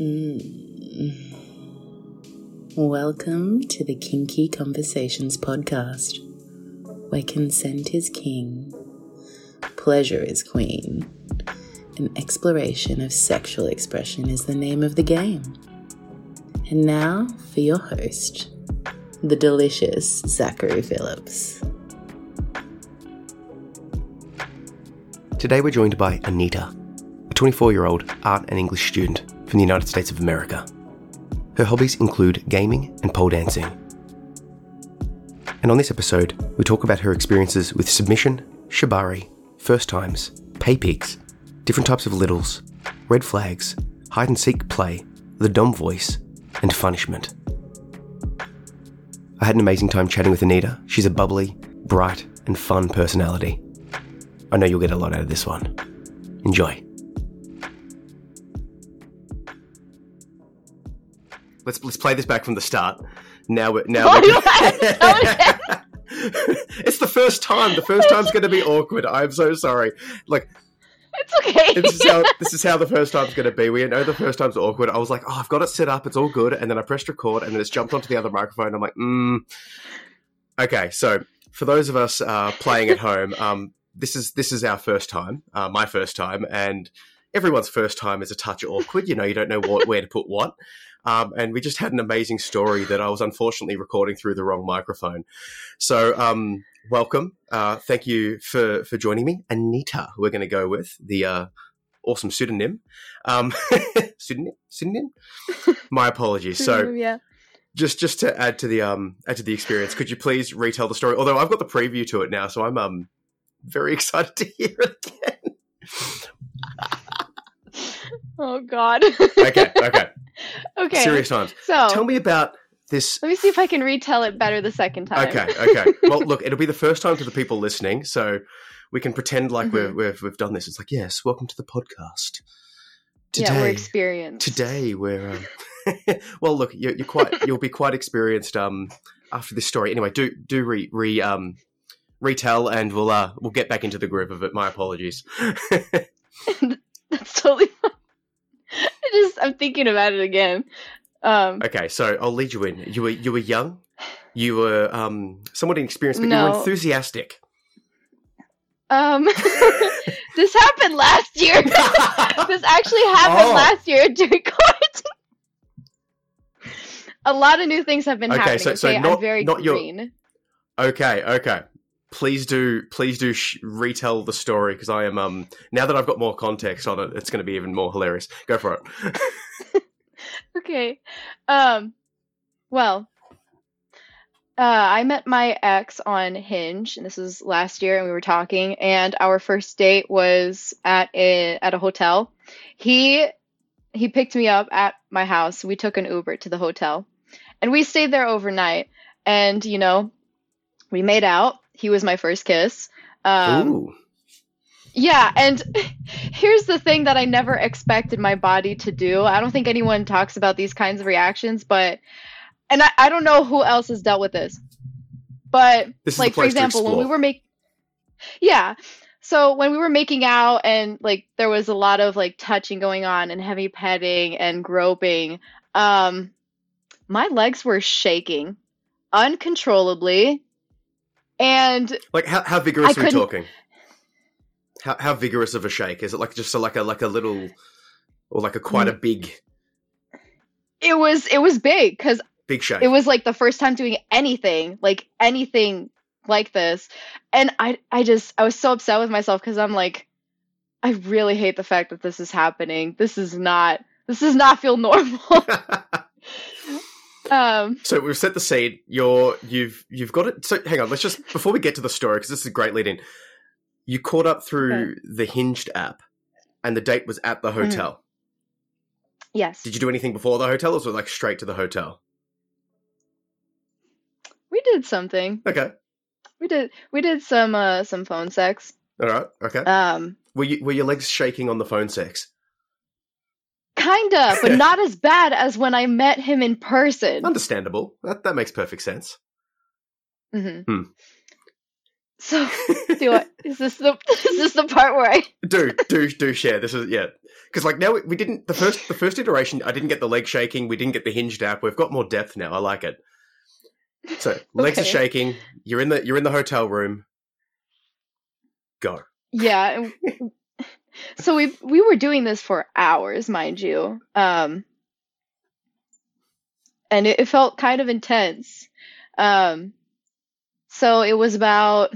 Mm. Welcome to the Kinky Conversations podcast, where consent is king, pleasure is queen, and exploration of sexual expression is the name of the game. And now for your host, the delicious Zachary Phillips. Today we're joined by Anita, a 24 year old art and English student from the United States of America. Her hobbies include gaming and pole dancing. And on this episode, we talk about her experiences with submission, shibari, first times, pay pigs, different types of littles, red flags, hide and seek play, the dom voice, and funishment. I had an amazing time chatting with Anita. She's a bubbly, bright, and fun personality. I know you'll get a lot out of this one. Enjoy. Let's let's play this back from the start. Now we're now Oh, we're, you have to tell it it's the first time. The first time's going to be awkward. I'm so sorry. Like It's okay. this is how this is how the first time's going to be. We know the first time's awkward. I was like, oh, I've got it set up. It's all good. And then I pressed record, and then it's jumped onto the other microphone. I'm like, mm. Okay, so for those of us uh, playing at home, um, this is this is our first time, uh, my first time, and everyone's first time is a touch awkward. You know, you don't know what, where to put what. Um, and we just had an amazing story that I was unfortunately recording through the wrong microphone. So, um, welcome. Uh, thank you for for joining me, Anita. We're going to go with the uh, awesome pseudonym. Um, pseudonym. Pseudonym. My apologies. So yeah. just just to add to the um add to the experience, could you please retell the story? Although I've got the preview to it now, so I'm um very excited to hear it again. Oh God. Okay, okay. okay. Serious times. So Tell me about this. let me see if I can retell it better the second time. Okay, okay. Well, look, it'll be the first time to the people listening, so we can pretend like Mm-hmm. we're, we've we've done this. It's like, yes, welcome to the podcast. yeah, we're experienced. today we're um, well look you're, you're quite you'll be quite experienced um after this story anyway do do re, re um retell and we'll uh we'll get back into the groove of it my apologies That's totally fine. Just I'm thinking about it again. Um okay so i'll lead you in you were you were young you were um somewhat inexperienced but you were enthusiastic um this happened last year. this actually happened Oh. last year during quarantine. A lot of new things have been Okay, happening. so- so okay, not- I'm very not your- okay okay please do please do sh- retell the story because i am um now that i've got more context on it it's going to be even more hilarious go for it Okay. Um well, uh I met my ex on Hinge and this was last year and we were talking and our first date was at a at a hotel. He he picked me up at my house. We took an Uber to the hotel. And we stayed there overnight and you know, we made out. He was my first kiss. Um Ooh. yeah, and here's the thing that I never expected my body to do. I don't think anyone talks about these kinds of reactions, but and I, I don't know who else has dealt with this. But This like for example, when we were making Yeah. So when we were making out and like there was a lot of like touching going on and heavy petting and groping, um my legs were shaking uncontrollably. And Like how how vigorous I are we talking? How how vigorous of a shake is it? Like just a, like a like a little, or like a quite a Mm. big it was it was big cuz big shake? it was like the first time doing anything like anything like this and i i just i was so upset with myself because i'm like i really hate the fact that this is happening this is not this does not feel normal um so we've set the scene. You're you've you've got it. So hang on. Let's just before we get to the story because this is a great lead in. You caught up through the Hinged app, and the date was at the Mm-hmm. hotel. yes Did you do anything before the hotel, or was it like straight to the hotel? we did something Okay. we did we did some uh some phone sex All right. Okay. um were you were your legs shaking on the phone sex? Kinda but not as bad as when i met him in person Understandable. That that makes perfect sense. Mm-hmm. So do I? Is this the is this the part where I? do do do share. This is yeah. Because like now we, we didn't the first the first iteration. I didn't get the leg shaking. We didn't get the hinged app. We've got more depth now. I like it. So legs are shaking. You're in the you're in the hotel room. Go. Yeah. So we we were doing this for hours, mind you. Um, and it, it felt kind of intense. Um, so it was about,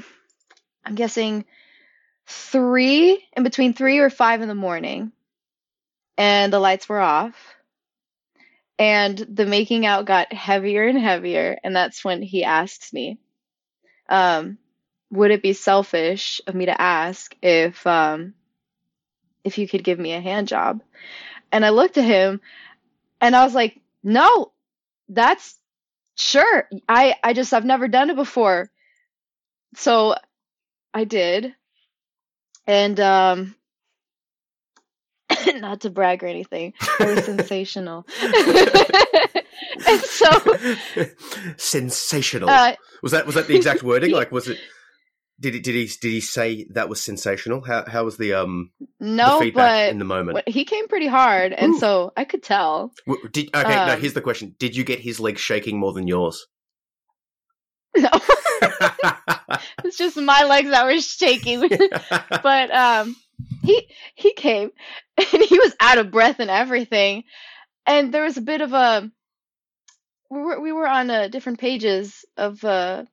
I'm guessing, three, in between three or five in the morning, and the lights were off. And the making out got heavier and heavier, and that's when he asks me, um, would it be selfish of me to ask if um if you could give me a hand job? And I looked at him and I was like, "No, that's sure. I I just I've never done it before." So I did. And um not to brag or anything, it was sensational. and so sensational. uh was that was that the exact wording? Like, was it? Did he did he did he say that was sensational? How how was the um the no, feedback but in the moment? He came pretty hard, and Ooh. so I could tell. Did, okay, no. Um, Here's the question: Did you get his legs shaking more than yours? No, it's just my legs that were shaking. but um, he he came, and he was out of breath and everything, and there was a bit of a. We were we were on uh, different pages of uh,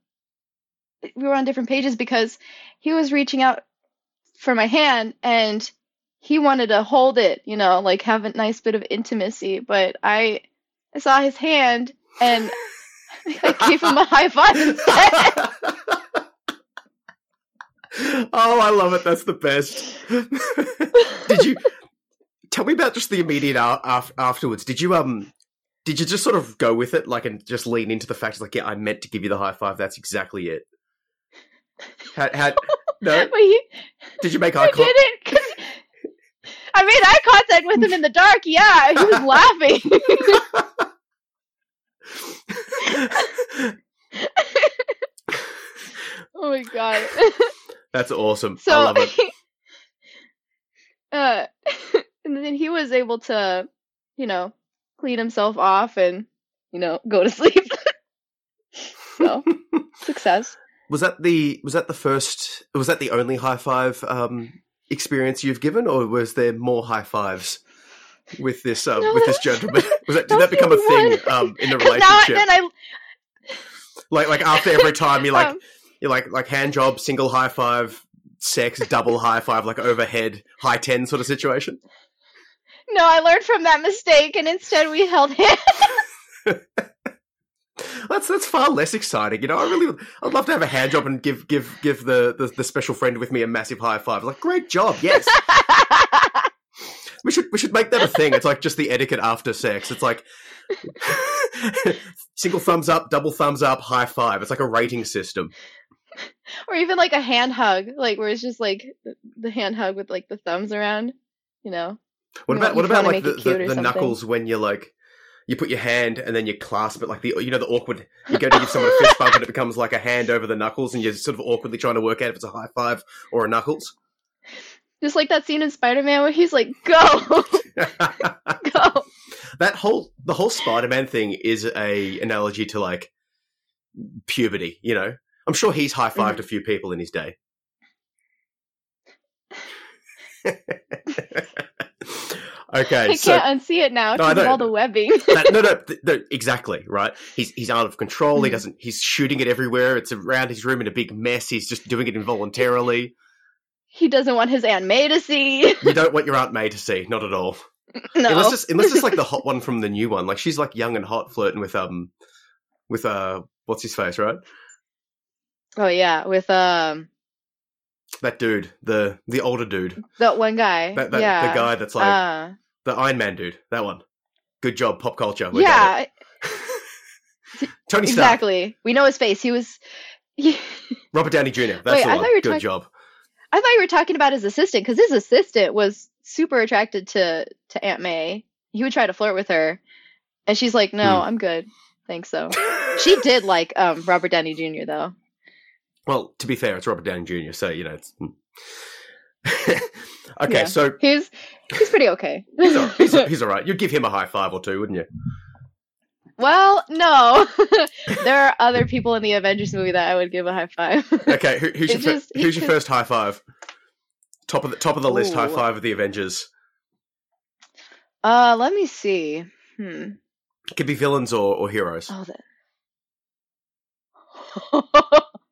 we were on different pages because he was reaching out for my hand and he wanted to hold it, you know, like have a nice bit of intimacy, but I I saw his hand and I gave him a high five instead. oh, I love it. That's the best. did you tell me about just the immediate af- afterwards? Did you um did you just sort of go with it, like, and just lean into the fact, like, yeah, I meant to give you the high five. That's exactly it. Had, had no? He Did you make eye I contact? I made eye contact with him in the dark. Yeah, he was laughing. oh my god. That's awesome. So I love it. uh and then he was able to, you know, clean himself off and, you know, go to sleep. so, success. Was that the was that the first? Was that the only high five um, experience you've given, or was there more high fives with this uh, No, with this gentleman? Was that did that become a thing um, in the now relationship? then I like like after every time you like um, you like like hand job, single high five, sex, double high five, like overhead high ten sort of situation. no, I learned from that mistake and instead we held hands. That's that's far less exciting, you know. I really, I'd love to have a hand job and give give give the, the, the special friend with me a massive high five. Like, great job, yes. We should we should make that a thing. It's like just the etiquette after sex. It's like single thumbs up, double thumbs up, high five. It's like a rating system. or even like a hand hug, like where it's just like the hand hug with like the thumbs around, you know. What about what about like the, the, the knuckles when you're like you put your hand and then you clasp it like the you know the awkward you go to give someone a fist bump and it becomes like a hand over the knuckles and you're sort of awkwardly trying to work out if it's a high five or a knuckles. Just like that scene in Spider Man where he's like, "Go, go." that whole the whole Spider-Man thing is a analogy to like puberty. You know, I'm sure he's high fived a few people in his day. okay, I so can't unsee it now No, of all the webbing. that, no, no, th- no, exactly right. He's he's out of control. He Mhm. doesn't. He's shooting it everywhere. It's around his room in a big mess. He's just doing it involuntarily. he doesn't want his Aunt May to see. You don't want your Aunt May to see, not at all. no. Unless it's, unless it's like the hot one from the new one. Like she's like young and hot, flirting with um, with uh, what's his face, right? oh yeah, with um That dude, the the older dude, that one guy. that, that yeah. the guy that's like uh, the Iron Man dude. That one. Good job, pop culture. We yeah. Tony Stark, exactly. We know his face. He was. He, Robert Downey Jr. That's Wait, the I one. thought you were Good talking- job. I thought you were talking about his assistant because his assistant was super attracted to to Aunt May. He would try to flirt with her, and she's like, "No, Hmm. I'm good, thanks." So she did like um Robert Downey Jr. though. Well, to be fair, it's Robert Downey Jr., so you know it's. hmm. okay, Yeah. so He's he's pretty okay. he's all, he's, he's all right. You'd give him a high five or two, wouldn't you? well, no. there are other people in the Avengers movie that I would give a high five. Okay, who, who's your It fir- just- your first high five? Top of the top of the list, high five of the Avengers. Uh, let me see. Hmm. Could be villains or, or heroes. Oh, that.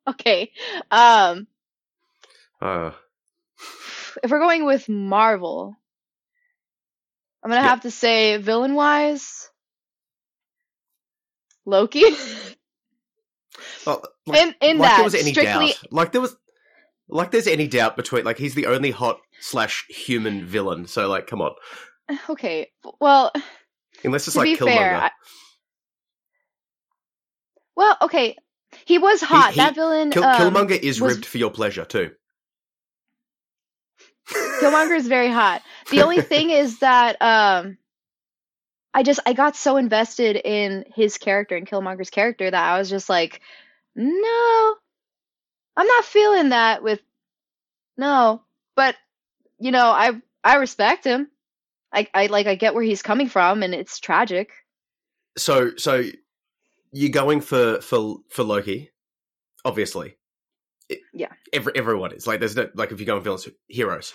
okay. Um, Uh, if we're going with Marvel, I'm gonna Yeah. have to say villain wise, Loki. well, like, in in like that there was any strictly doubt. Like there was, like there's any doubt between like he's the only hot slash human villain. So like, come on, okay. Well, unless it's like Killmonger. fair, I, well, okay. He was hot. he- that villain. Kill- um, Killmonger is was- ribbed for your pleasure too. Killmonger is very hot. The only thing is that um I just I got so invested in his character and Killmonger's character that I was just like, no, I'm not feeling that with no. But you know, I I respect him. I I like I get where he's coming from and it's tragic. So so you're going for for for Loki, obviously. It- Yeah. Every everyone is like there's no like if you're going villains heroes.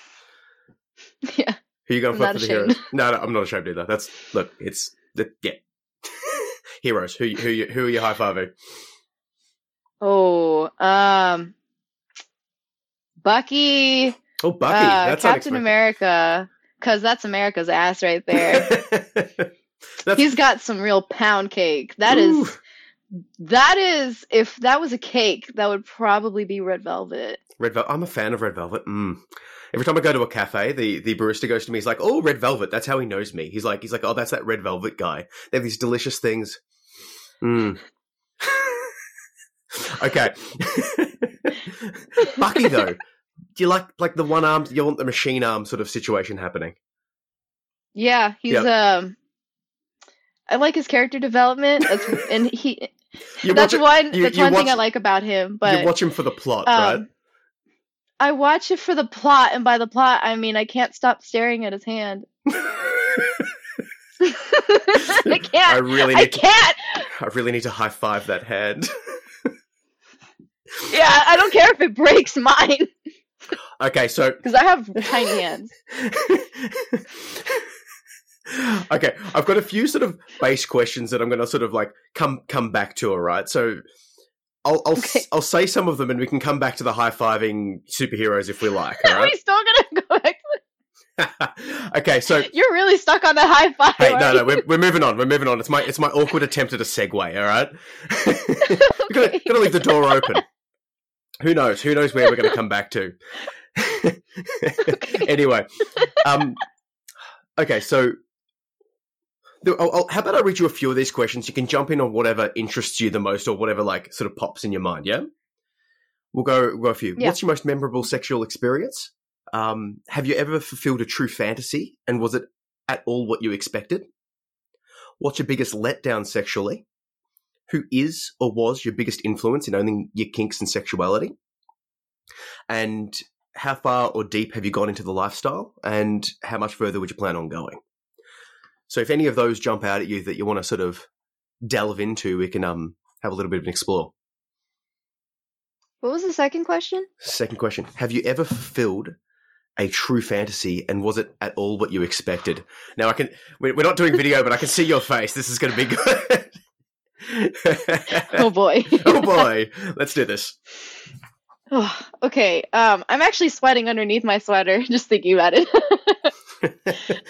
yeah. Who you going for for the heroes? No, no, I'm not ashamed either. That's look, it's the yeah. heroes. Who who you- who are you high fiving? Oh, um Bucky, Oh, Bucky. uh, that's Captain unexpected. America, cuz that's America's ass right there. He's got some real pound cake. That is Ooh. That is if that was a cake, that would probably be red velvet. Red Velvet. I'm a fan of Red Velvet. Mm. Every time I go to a cafe, the, the barista goes to me. He's like, "Oh, Red Velvet." That's how he knows me. He's like, he's like, "Oh, that's that Red Velvet guy." They have these delicious things. Mm. okay. Bucky though, do you like like the one arm? You want the machine arm sort of situation happening? Yeah, he's Yep. um I like his character development. That's and he that's watch it, one you- that's you one thing I like about him, But you watch him for the plot, um, right? I watch it for the plot and by the plot I mean I can't stop staring at his hand. I I can't. I really I need to, can't. I really need to high five that hand. Yeah, I don't care if it breaks mine okay, so because I have tiny hands. okay, I've got a few sort of base questions that I'm going to sort of like come come back to. All right, so I'll I'll, Okay. I'll say some of them, and we can come back to the high fiving superheroes if we like. All Are we still gonna go back? okay, so You're really stuck on the high five. hey, no, no, we're, we're moving on. We're moving on. It's my it's my awkward attempt at a segue. All right. We're gonna, gonna leave the door open. Who knows? Who knows where we're going to come back to? anyway, um, okay, so I'll, I'll- how about I read you a few of these questions? You can jump in on whatever interests you the most, or whatever like sort of pops in your mind. Yeah, we'll go we'll go a few. Yeah. What's your most memorable sexual experience? Um, have you ever fulfilled a true fantasy, and was it at all what you expected? What's your biggest letdown sexually? Who is or was your biggest influence in owning your kinks and sexuality? And how far or deep have you gone into the lifestyle? And how much further would you plan on going? So if any of those jump out at you that you want to sort of delve into, we can um have a little bit of an explore. What was the second question? Second question: Have you ever fulfilled a true fantasy, and was it at all what you expected? Now I can. We're not doing video, but I can see your face. This is going to be good. Oh boy. oh boy, let's do this. Oh, okay. Um, I'm actually sweating underneath my sweater just thinking about it.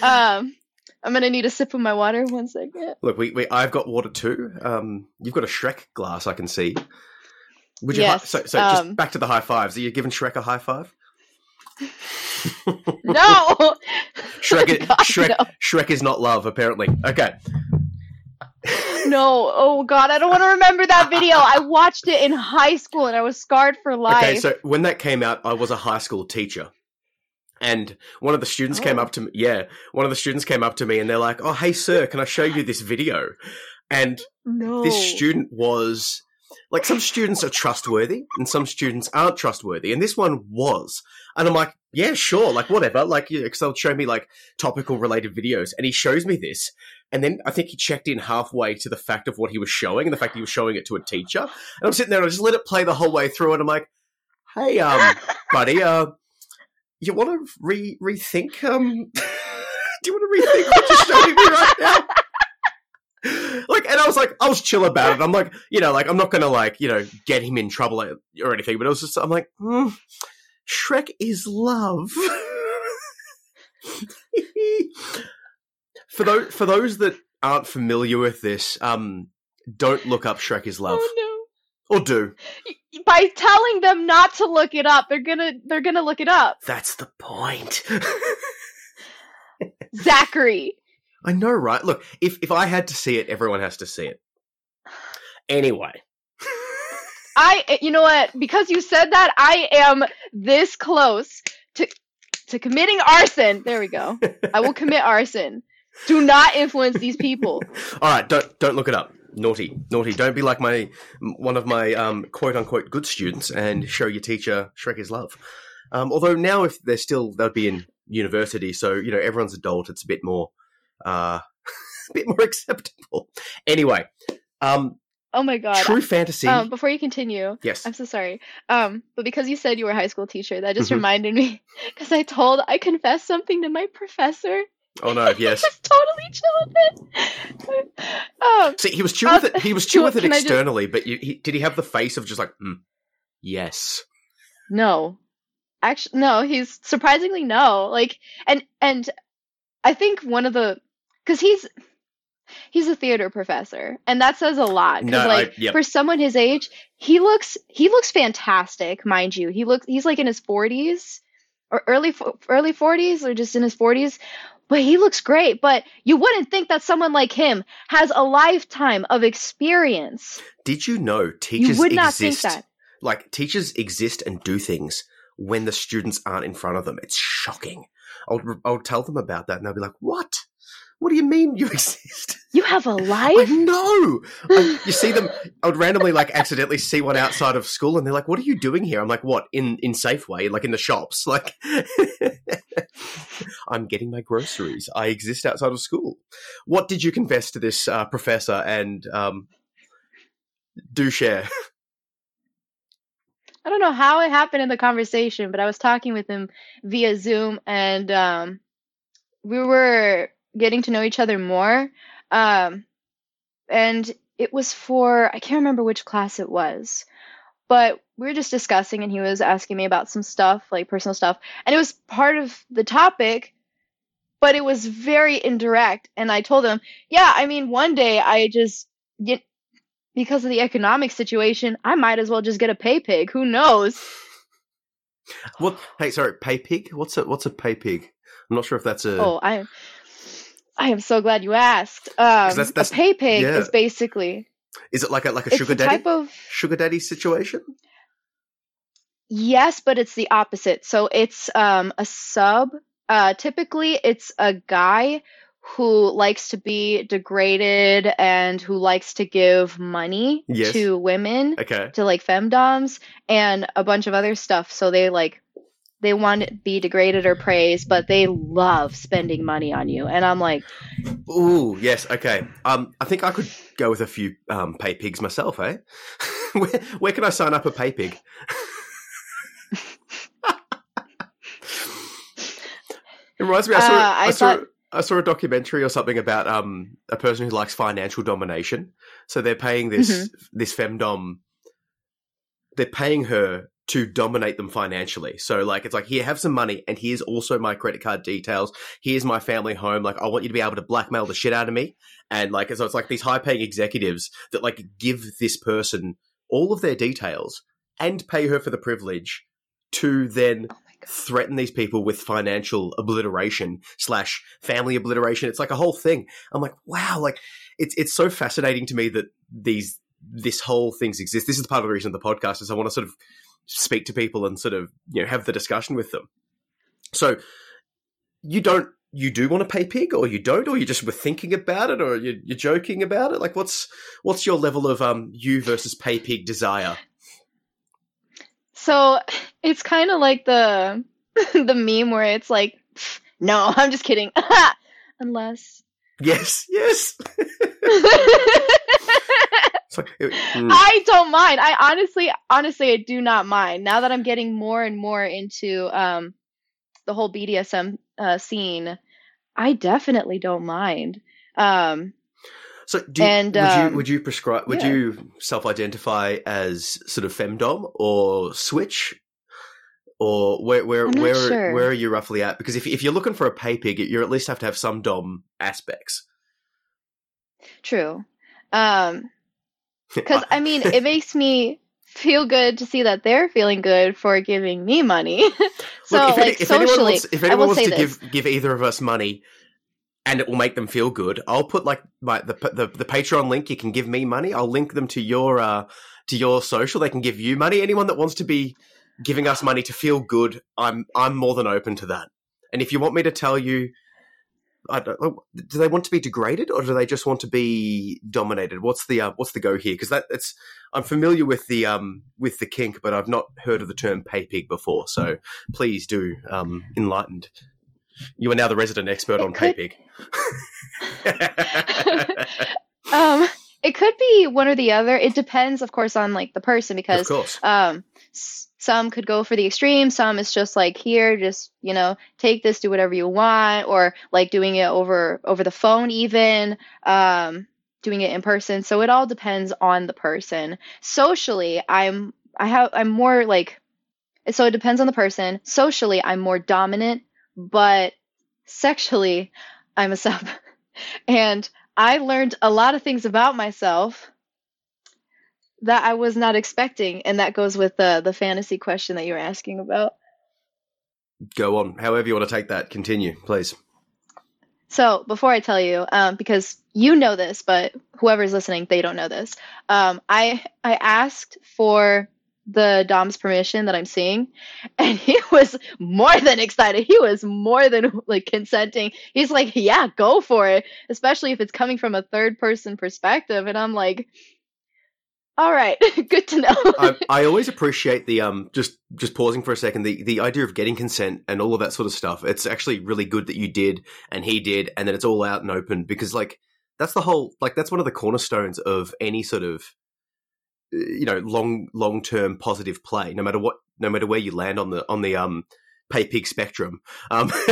um, I'm gonna need a sip of my water. One second. Look, we, we I've got water too. Um, you've got a Shrek glass, I can see. Would you? hi- so, so um, just back to the high fives. Are you giving Shrek a high five? No. Shrek, God, Shrek, no. Shrek is not love, apparently. Okay. No. Oh God, I don't want to remember that video. I watched it in high school and I was scarred for life. Okay, so when that came out, I was a high school teacher. And one of the students came Oh. up to me. Yeah, one of the students came up to me and they're like, "Oh, hey, sir, can I show you this video?" And no. this student was like some students are trustworthy and some students aren't trustworthy, and this one was. And I'm like, yeah, sure, like whatever, like because they'll show me like topical related videos, and he shows me this, and then I think he checked in halfway to the fact of what he was showing and the fact he was showing it to a teacher, and I'm sitting there and I just let it play the whole way through, and I'm like, hey, um, buddy, uh, you want to re rethink, um, do you want to rethink what you're showing me right now? like and i was like i was chill about it. I'm like you know like i'm not gonna like you know get him in trouble or anything but it was just i'm like mm, shrek is love. For those for those that aren't familiar with this um don't look up shrek is love. Oh or do! By telling them not to look it up, they're gonna they're gonna look it up. that's the point Zachary. i know right look if if i had to see it everyone has to see it anyway I you know what? Because you said that, I am this close to to committing arson. There we go. I will commit arson. Do not influence these people. All right, don't don't look it up. Naughty, naughty. Don't be like my one of my um, quote unquote good students and show your teacher Shrek is love. Um, although now, if they're still, they'll be in university, so you know everyone's adult. It's a bit more, uh, a bit more acceptable. Anyway, um, Oh my god. true fantasy. Um, before you continue, yes. I'm so sorry. Um, but because you said you were a high school teacher, that just Mhm. reminded me because I told I confessed something to my professor. Oh no, yes. He was totally chill with it. um, See, he was chill with it. He was chill with it I just- externally, but you, he, did he have the face of just like, mm, yes? no, actually, no. He's surprisingly no. Like, and and I think one of the because he's he's a theater professor, and that says a lot. Because No, I- like yep. for someone his age, he looks he looks fantastic, mind you. He looks he's like in his forties or early early forties or just in his forties. But he looks great. But you wouldn't think that someone like him has a lifetime of experience. Did you know teachers you would not think that. like teachers exist and do things when the students aren't in front of them. It's shocking. I'll I'll tell them about that, and they'll be like, "What? What do you mean you exist?" You have a life? know. I- you see them. I would randomly like accidentally see one outside of school, and they're like, "What are you doing here?" I'm like, "What in in Safeway? Like in the shops? Like." I'm getting my groceries. I exist outside of school. What did you confess to this uh, professor? And um, do share. I don't know how it happened in the conversation, but I was talking with him via Zoom and um, we were getting to know each other more. Um, and it was for, I can't remember which class it was, but we were just discussing and he was asking me about some stuff, like personal stuff. And it was part of the topic, but it was very indirect. And I told him, yeah, I mean, one day I just get, because of the economic situation, I might as well just get a pay pig. Who knows? What? Hey, sorry, pay pig. What's a what's a pay pig? I'm not sure if that's a. Oh, I I am so glad you asked. Um, that's- that's- a pay pig yeah. is basically Is it like a like a sugar a daddy? type of Sugar daddy situation? yes, but it's the opposite. So it's um a sub. Uh, typically, it's a guy who likes to be degraded and who likes to give money Yes. to women. Okay. to like femdoms and a bunch of other stuff. So they like they want to be degraded or praised, but they love spending money on you. And I'm like, Ooh, yes. Okay. Um, I think I could go with a few um pay pigs myself. Eh? where where can I sign up a pay pig? it reminds me. I saw. Uh, I, I saw. thought- I saw a documentary or something about um a person who likes financial domination. So they're paying this Mm-hmm. this femdom. They're paying her to dominate them financially. So like it's like here have some money and here's also my credit card details. Here's my family home. Like I want you to be able to blackmail the shit out of me. And like so it's like these high paying executives that like give this person all of their details and pay her for the privilege to then oh threaten these people with financial obliteration slash family obliteration. It's like a whole thing. I'm like, wow, like it's it's so fascinating to me that these this whole things exist. This is part of the reason of the podcast is I want to sort of speak to people and sort of you know have the discussion with them. So you don't you do want to pay pig, or you don't, or you just were thinking about it, or you're, you're joking about it? Like, what's what's your level of um you versus pay pig desire? So it's kind of like the the meme where it's like, no, I'm just kidding. Unless Yes, yes. Like, it- mm. I don't mind. I honestly, honestly, I do not mind. Now that I'm getting more and more into um, the whole BDSM uh, scene, I definitely don't mind. Um, So, do you, And, would um, you would you prescribe? Would yeah. you self-identify as sort of femdom or switch, or where where where sure. where are you roughly at? Because if if you're looking for a pay pig, you at least have to have some dom aspects. true. Um, because I mean, it makes me feel good to see that they're feeling good for giving me money. so, Look, if, like if anyone socially, wants, if I anyone will wants say to this. give give either of us money, and it will make them feel good, I'll put like my the the the Patreon link. You can give me money. I'll link them to your uh to your social. They can give you money. Anyone that wants to be giving us money to feel good, I'm I'm more than open to that. And if you want me to tell you. I don't, know, do they want to be degraded or do they just want to be dominated? What's the uh, what's the go here? Because that it's I'm familiar with the um with the kink, but I've not heard of the term pay pig before. So please do um enlightened. You are now the resident expert It on pay pig. Um, it could be one or the other. It depends, of course, on like the person of because course. um s- some could go for the extreme. Some is just like here just you know take this do whatever you want or like doing it over over the phone even um doing it in person. So it all depends on the person. Socially i'm i have i'm more like so it depends on the person. Socially i'm more dominant but sexually i'm a sub. And i learned a lot of things about myself that I was not expecting, and that goes with the the fantasy question that you were asking about. Go on. However you want to take that. Continue, please. So before I tell you, um, because you know this, but whoever's listening, they don't know this. Um, I I asked for the Dom's permission that I'm seeing, and he was more than excited. He was more than like consenting. He's like, "Yeah, go for it," especially if it's coming from a third person perspective. And I'm like, "All right, good to know." I, I always appreciate the um just just pausing for a second the the idea of getting consent and all of that sort of stuff. It's actually really good that you did and he did, and then it's all out and open because like that's the whole like that's one of the cornerstones of any sort of uh, you know long long term positive play. No matter what, no matter where you land on the on the um pay pig spectrum, um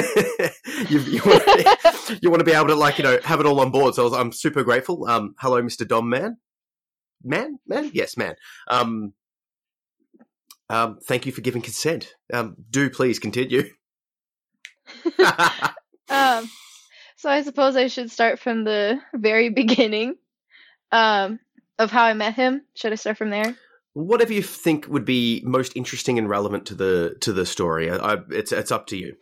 you you want, to, you want to be able to like you know have it all on board. So I I'm super grateful. Um, hello, Mister Dom Man. Man, man, yes, man. Um, um, thank you for giving consent. Um, do please continue. Um, so I suppose I should start from the very beginning, um, of how I met him. Should I start from there? Whatever you think would be most interesting and relevant to the to the story, I, I, it's it's up to you.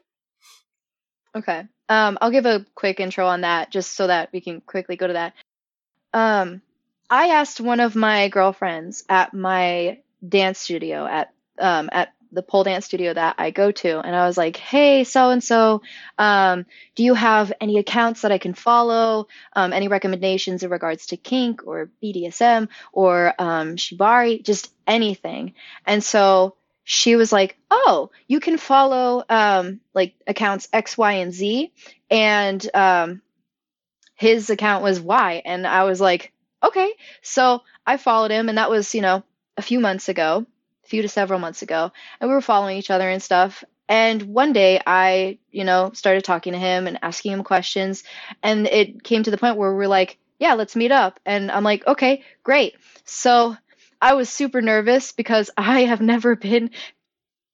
Okay. Um, I'll give a quick intro on that just so that we can quickly go to that. Um, I asked one of my girlfriends at my dance studio at um at the pole dance studio that I go to, and I was like, "Hey, so and so, do you have any accounts that I can follow? Um, any recommendations in regards to kink or BDSM or um, shibari, just anything?" And so she was like, "Oh, you can follow um, like accounts X, Y, and Z," and um, his account was Y, and I was like, "Okay." So I followed him, and that was you know a few months ago, a few to several months ago, and we were following each other and stuff. And one day I, you know, started talking to him and asking him questions, and it came to the point where we're like, "Yeah, let's meet up." And I'm like, "Okay, great." So I was super nervous because I have never been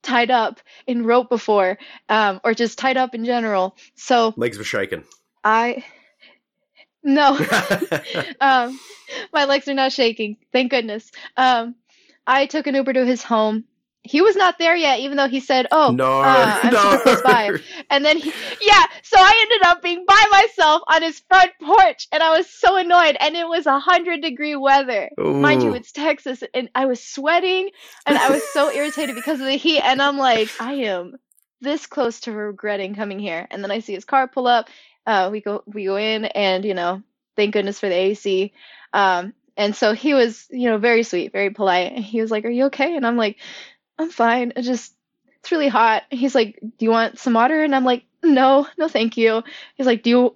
tied up in rope before, um, or just tied up in general. So Legs were shaking. I, no, um, my legs are not shaking. Thank goodness. Um, I took an Uber to his home. He was not there yet, even though he said, "Oh, no, uh, I'm no. super close by." And then, he, yeah, so I ended up being by myself on his front porch, and I was so annoyed. And it was a hundred degree weather. Mind you, it's Texas, and I was sweating, and I was so irritated because of the heat. And I'm like, I am this close to regretting coming here. And then I see his car pull up. Uh, we go we go in, and you know, thank goodness for the AC. Um, and so he was, you know, very sweet, very polite. And he was like, "Are you okay?" And I'm like, "I'm fine. It just it's really hot." He's like, "Do you want some water?" And I'm like, "No, no, thank you." He's like, "Do you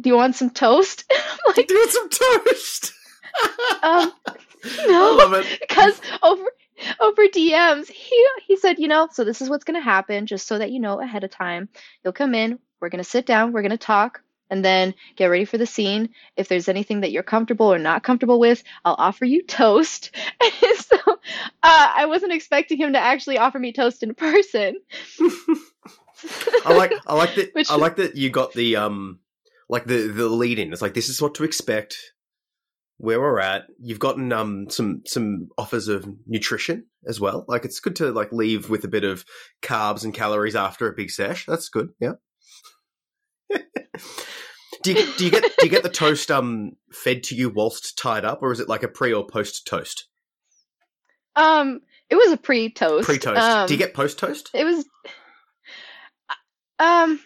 do you want some toast?" And I'm like, Do you want some toast? um, no, because over over DMs, he he said, you know, so this is what's gonna happen, just so that you know ahead of time. You'll come in, we're gonna sit down, we're gonna talk, and then get ready for the scene. If there's anything that you're comfortable or not comfortable with, I'll offer you toast. And so uh, I wasn't expecting him to actually offer me toast in person. I like I like that Which- I like that you got the um like the the lead in. It's like this is what to expect. Where we're at, you've gotten um some some offers of nutrition as well. Like it's good to like leave with a bit of carbs and calories after a big sesh. That's good. Yeah. do you do you get do you get the toast um fed to you whilst tied up, or is it like a pre or post toast? Um, it was a pre-toast. Pre toast. Um, do you get post toast? it was um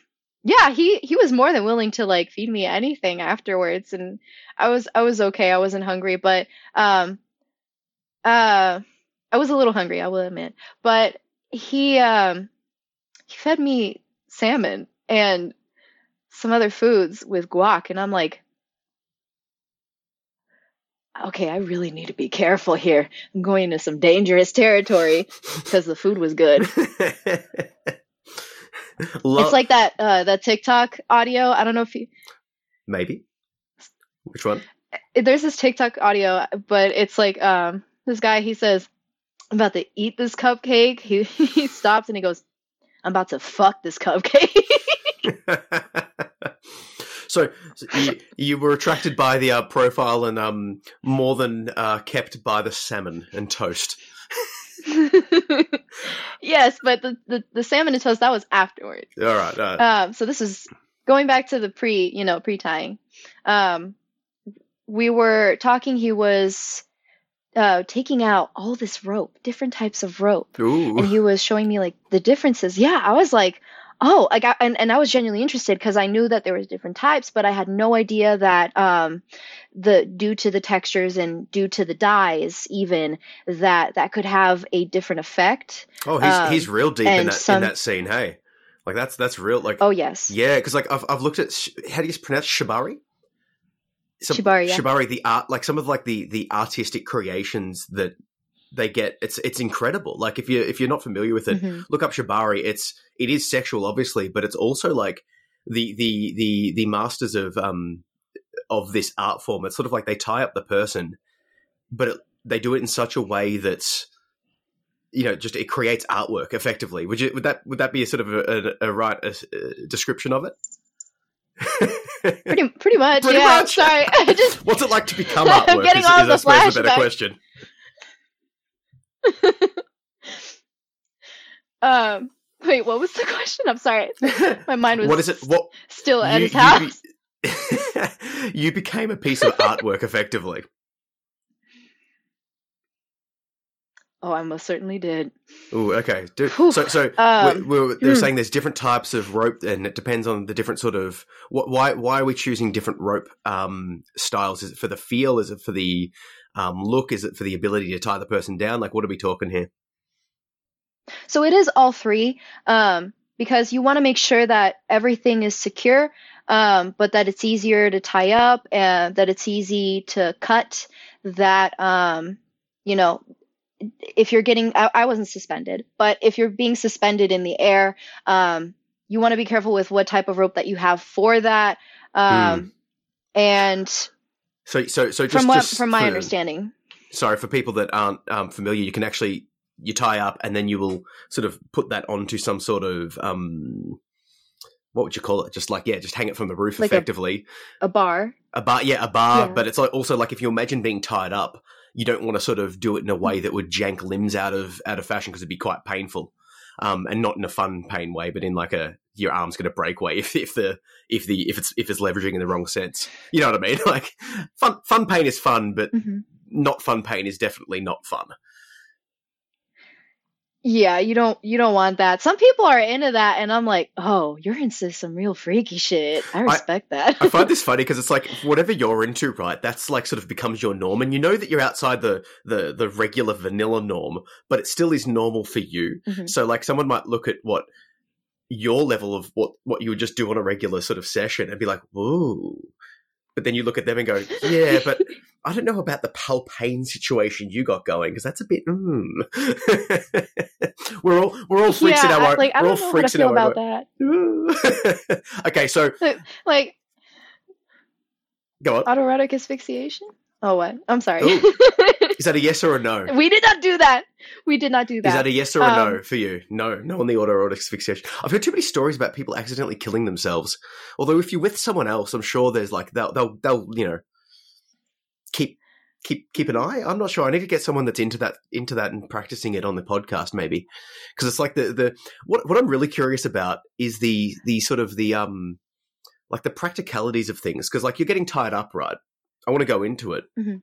yeah he he was more than willing to like feed me anything afterwards and i was i was okay i wasn't hungry but um uh i was a little hungry i will admit but he um he fed me salmon and some other foods with guac and i'm like okay i really need to be careful here i'm going into some dangerous territory because the food was good Lo- It's like that uh that TikTok audio. I don't know if you maybe. Which one? there's this TikTok audio, but it's like um this guy he says, I'm about to eat this cupcake. He he stops and he goes, I'm about to fuck this cupcake. so, so you, you were attracted by the uh, profile and um, more than uh, kept by the salmon and toast. yes, but the, the the salmon and toast that was afterwards. All right. all right. Um, so this is going back to the pre, you know, pre-tying. Um, we were talking. He was uh, taking out all this rope, different types of rope, and he was showing me like the differences. Yeah, I was like, oh, I, and and I was genuinely interested because I knew that there was different types, but I had no idea that um, the due to the textures and due to the dyes, even that that could have a different effect. Oh, he's um, he's real deep in that some- in that scene. Hey, like that's that's real. Like Oh yes, yeah, because like I've I've looked at how do you pronounce shibari? Some, Shibari, yeah. Shibari, the art, like some of like the the artistic creations that they get. It's it's incredible. Like if you if you're not familiar with it, Mhm. look up shibari. It's it is sexual, obviously, but it's also like the the the the masters of um of this art form. It's sort of like they tie up the person, but it, they do it in such a way that's you know just it creates artwork effectively. Would you would that would that be a sort of a, a, a right a, a description of it? pretty pretty much. Pretty yeah, much. sorry, just What's it like to become I'm getting is, all is the I suppose the better question. um. Wait, what was the question? I'm sorry. My mind was what is it? What still at you, his house. you, be- you became a piece of artwork effectively. Oh, I most certainly did. Oh, okay. Do, so, so Um, we, we, they're hmm. saying there's different types of rope, and it depends on the different sort of. What, why? Why are we choosing different rope um, styles? Is it for the feel? Is it for the um, look? Is it for the ability to tie the person down? Like, what are we talking here? So it is all three, um, because you want to make sure that everything is secure, um, but that it's easier to tie up and that it's easy to cut. That um, you know, if you're getting, I, I wasn't suspended, but if you're being suspended in the air, um, you want to be careful with what type of rope that you have for that. Um, and So, so, so just from what just from my for- understanding, sorry for people that aren't um, familiar you can actually you tie up and then you will sort of put that onto some sort of um what would you call it? Just like yeah just hang it from the roof Like a- effectively. A bar. a, bar yeah a bar Yeah. but it's like also like if you imagine being tied up you don't want to sort of do it in a way that would jank limbs out of out of fashion because it'd be quite painful um and not in a fun pain way but in like a your arm's going to break way if, if the if the if it's if it's leveraging in the wrong sense. You know what i mean? Like fun fun pain is fun but hmm not fun pain is definitely not fun Yeah, you don't you don't want that. Some people are into that, and I'm like, oh, you're into some real freaky shit. I respect that. I find this funny because it's like whatever you're into, right? That's like sort of becomes your norm, and you know that you're outside the the the regular vanilla norm, but it still is normal for you. Mhm. So like someone might look at what your level of what what you would just do on a regular sort of session and be like, whoa. But then you look at them and go, yeah, but I don't know about the Palpane situation you got going because that's a bit. Mm. we're all we're all freaks in yeah, our I, own. like we're all don't know how to freaks in our about own. that. okay, so Like go on. autoerotic asphyxiation. Oh, what? I'm sorry. Is that a yes or a no? we did not do that. We did not do that. Is that a yes or a no Um, for you? No, no on the autoerotic asphyxiation. I've heard too many stories about people accidentally killing themselves. Although if you're with someone else, I'm sure there's like they'll they'll, they'll you know keep keep keep an eye. I'm not sure. I need to get someone that's into that into that and practicing it on the podcast maybe because it's like the the what what I'm really curious about is the the sort of the um like the practicalities of things because like you're getting tied up, right? I want to go into it. Mhm.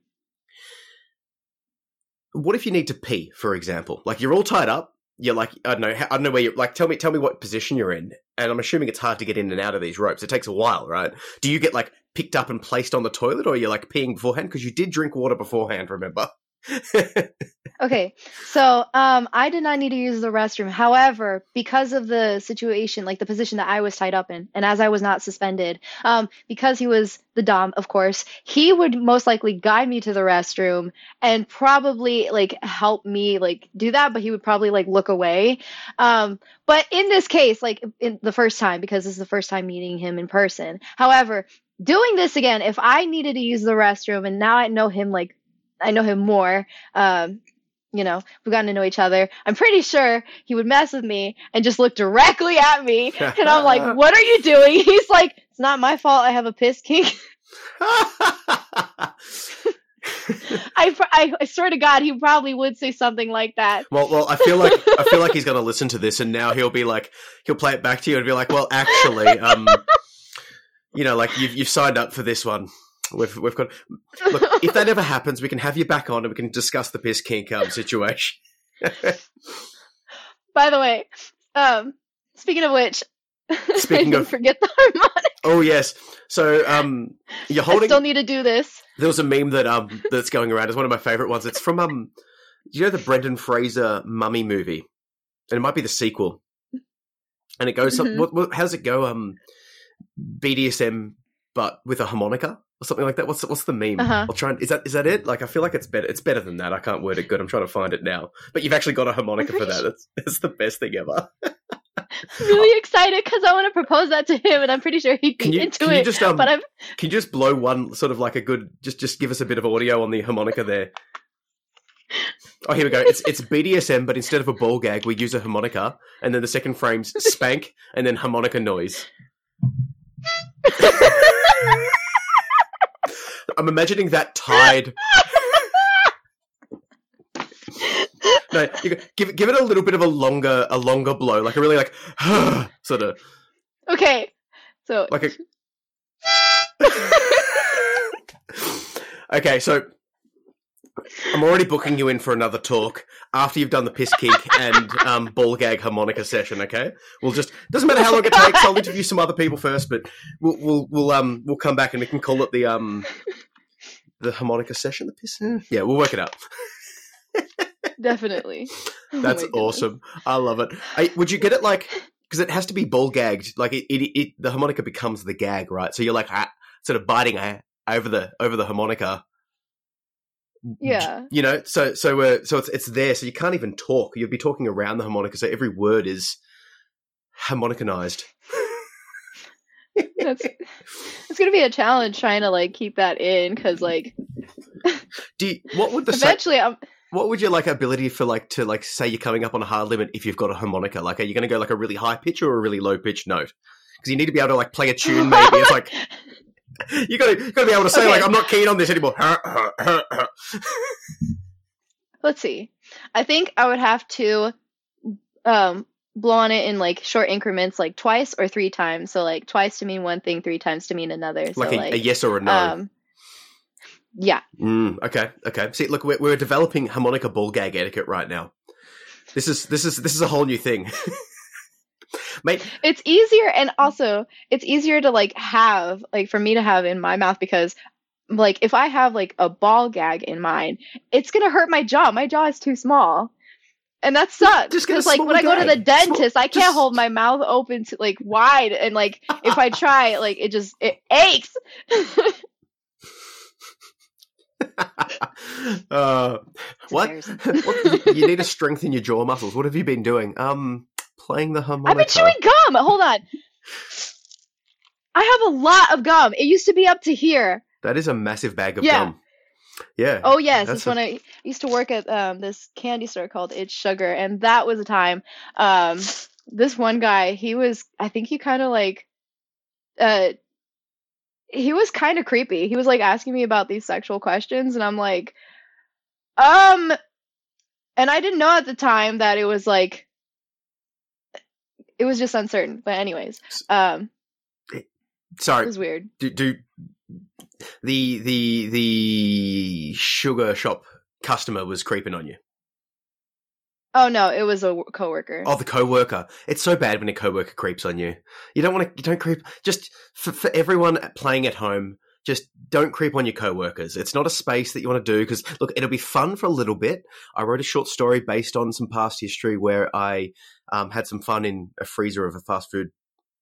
What if you need to pee, for example? Like you're all tied up. You're like I don't know. I don't know where you're. Like tell me, tell me what position you're in. And I'm assuming it's hard to get in and out of these ropes. It takes a while, right? Do you get like picked up and placed on the toilet, or you're like peeing beforehand because you did drink water beforehand? Remember? Okay, so um, I did not need to use the restroom. However, because of the situation, like the position that I was tied up in, and as I was not suspended, um, because he was the dom, of course, he would most likely guide me to the restroom and probably like help me like do that, but he would probably like look away. Um, but in this case, like in the first time, because this is the first time meeting him in person. However, doing this again, if I needed to use the restroom and now I know him like I know him more. Um, you know, we've gotten to know each other. I'm pretty sure he would mess with me and just look directly at me. And I'm like, what are you doing? He's like, it's not my fault I have a piss kink. I, I, I swear to God, he probably would say something like that. Well, well, I feel like I feel like he's going to listen to this, and now he'll be like, he'll play it back to you and be like, "Well, actually, um, you know, like you've you've signed up for this one. We've we've got. Look, if that ever happens, we can have you back on and we can discuss the piss kink um, situation." By the way, um, speaking of which, Speaking I didn't of- forget the harmonic. oh yes, so um, you're I holding. still need to do this. There was a meme that um that's going around. It's one of my favorite ones. It's from um, you know the Brendan Fraser Mummy movie? And it might be the sequel. And it goes. Mhm. What, what, how does it go? Um, BDSM, but with a harmonica or something like that. What's what's the meme? Uh-huh. I'll try and is that is that it? Like I feel like it's better. It's better than that. I can't word it good. I'm trying to find it now. But you've actually got a harmonica for that. It's it's the best thing ever. really excited because I want to propose that to him, and I'm pretty sure he'd be you into it. just um but I'm can you just blow one sort of like a good just just give us a bit of audio on the harmonica there? Oh, here we go. It's it's BDSM, but instead of a ball gag, we use a harmonica, and then the second frame's spank, and then harmonica noise. I'm imagining that tied. No, you give it give it a little bit of a longer a longer blow, like a really like sort of okay. So like a. okay, so I'm already booking you in for another talk after you've done the piss kink and um, ball gag harmonica session. Okay, we'll just doesn't matter how long it takes. I'll interview some other people first, but we'll we'll we'll um we'll come back and we can call it the um the harmonica session. The piss, eh, yeah, we'll work it out. definitely. Oh That's goodness. awesome. I love it. I, would you get it like because it has to be ball gagged? Like it, it, it, the harmonica becomes the gag, right? So you're like ah, sort of biting ah, over the over the harmonica. Yeah. You know, so so uh, so it's it's there, so you can't even talk. You'll be talking around the harmonica, so every word is harmonicanized. That's it's gonna be a challenge trying to like keep that in because like Do you, what would the sa- eventually I'm what would your like ability for like to like say you're coming up on a hard limit if you've got a harmonica? Like, are you going to go like a really high pitch or a really low pitch note? Because you need to be able to like play a tune. Maybe it's like you got to you got to be able to say Okay. like I'm not keen on this anymore. let's see. I think I would have to um blow on it in like short increments, like twice or three times. So like twice to mean one thing, three times to mean another. So like, a, like a yes or a no. um yeah. Mm, okay, okay. See, look, we're, we're developing harmonica ball gag etiquette right now. This is this is this is a whole new thing. Mate, it's easier and also it's easier to like have like for me to have in my mouth because like if I have like a ball gag in mine, it's gonna hurt my jaw. My jaw is too small. And that sucks. Just Because like when I go to the gag. Small- dentist, I can't just- hold my mouth open to like wide and like if I try, like it just it aches. uh, what? what? You, you need to strengthen your jaw muscles. What have you been doing? Um, playing the harmonica. I've been chewing gum. Hold on. I have a lot of gum. It used to be up to here. That is a massive bag of Yeah. gum. Yeah. Oh yes, That's it's when I used to work at um, this candy store called It's Sugar, and that was a time. Um, this one guy, he was, I think he kind of like, uh, he was kind of creepy. He was like asking me about these sexual questions, and I'm like, um, and I didn't know at the time that it was like, it was just uncertain. But anyways, um, sorry, it was weird. Do, do the the the sugar shop customer was creeping on you? Oh no, it was a coworker. Oh, the coworker. It's so bad when a coworker creeps on you. You don't want to. You don't creep. Just for, for everyone playing at home, just don't creep on your coworkers. It's not a space that you want to do because look, it'll be fun for a little bit. I wrote a short story based on some past history where I um, had some fun in a freezer of a fast food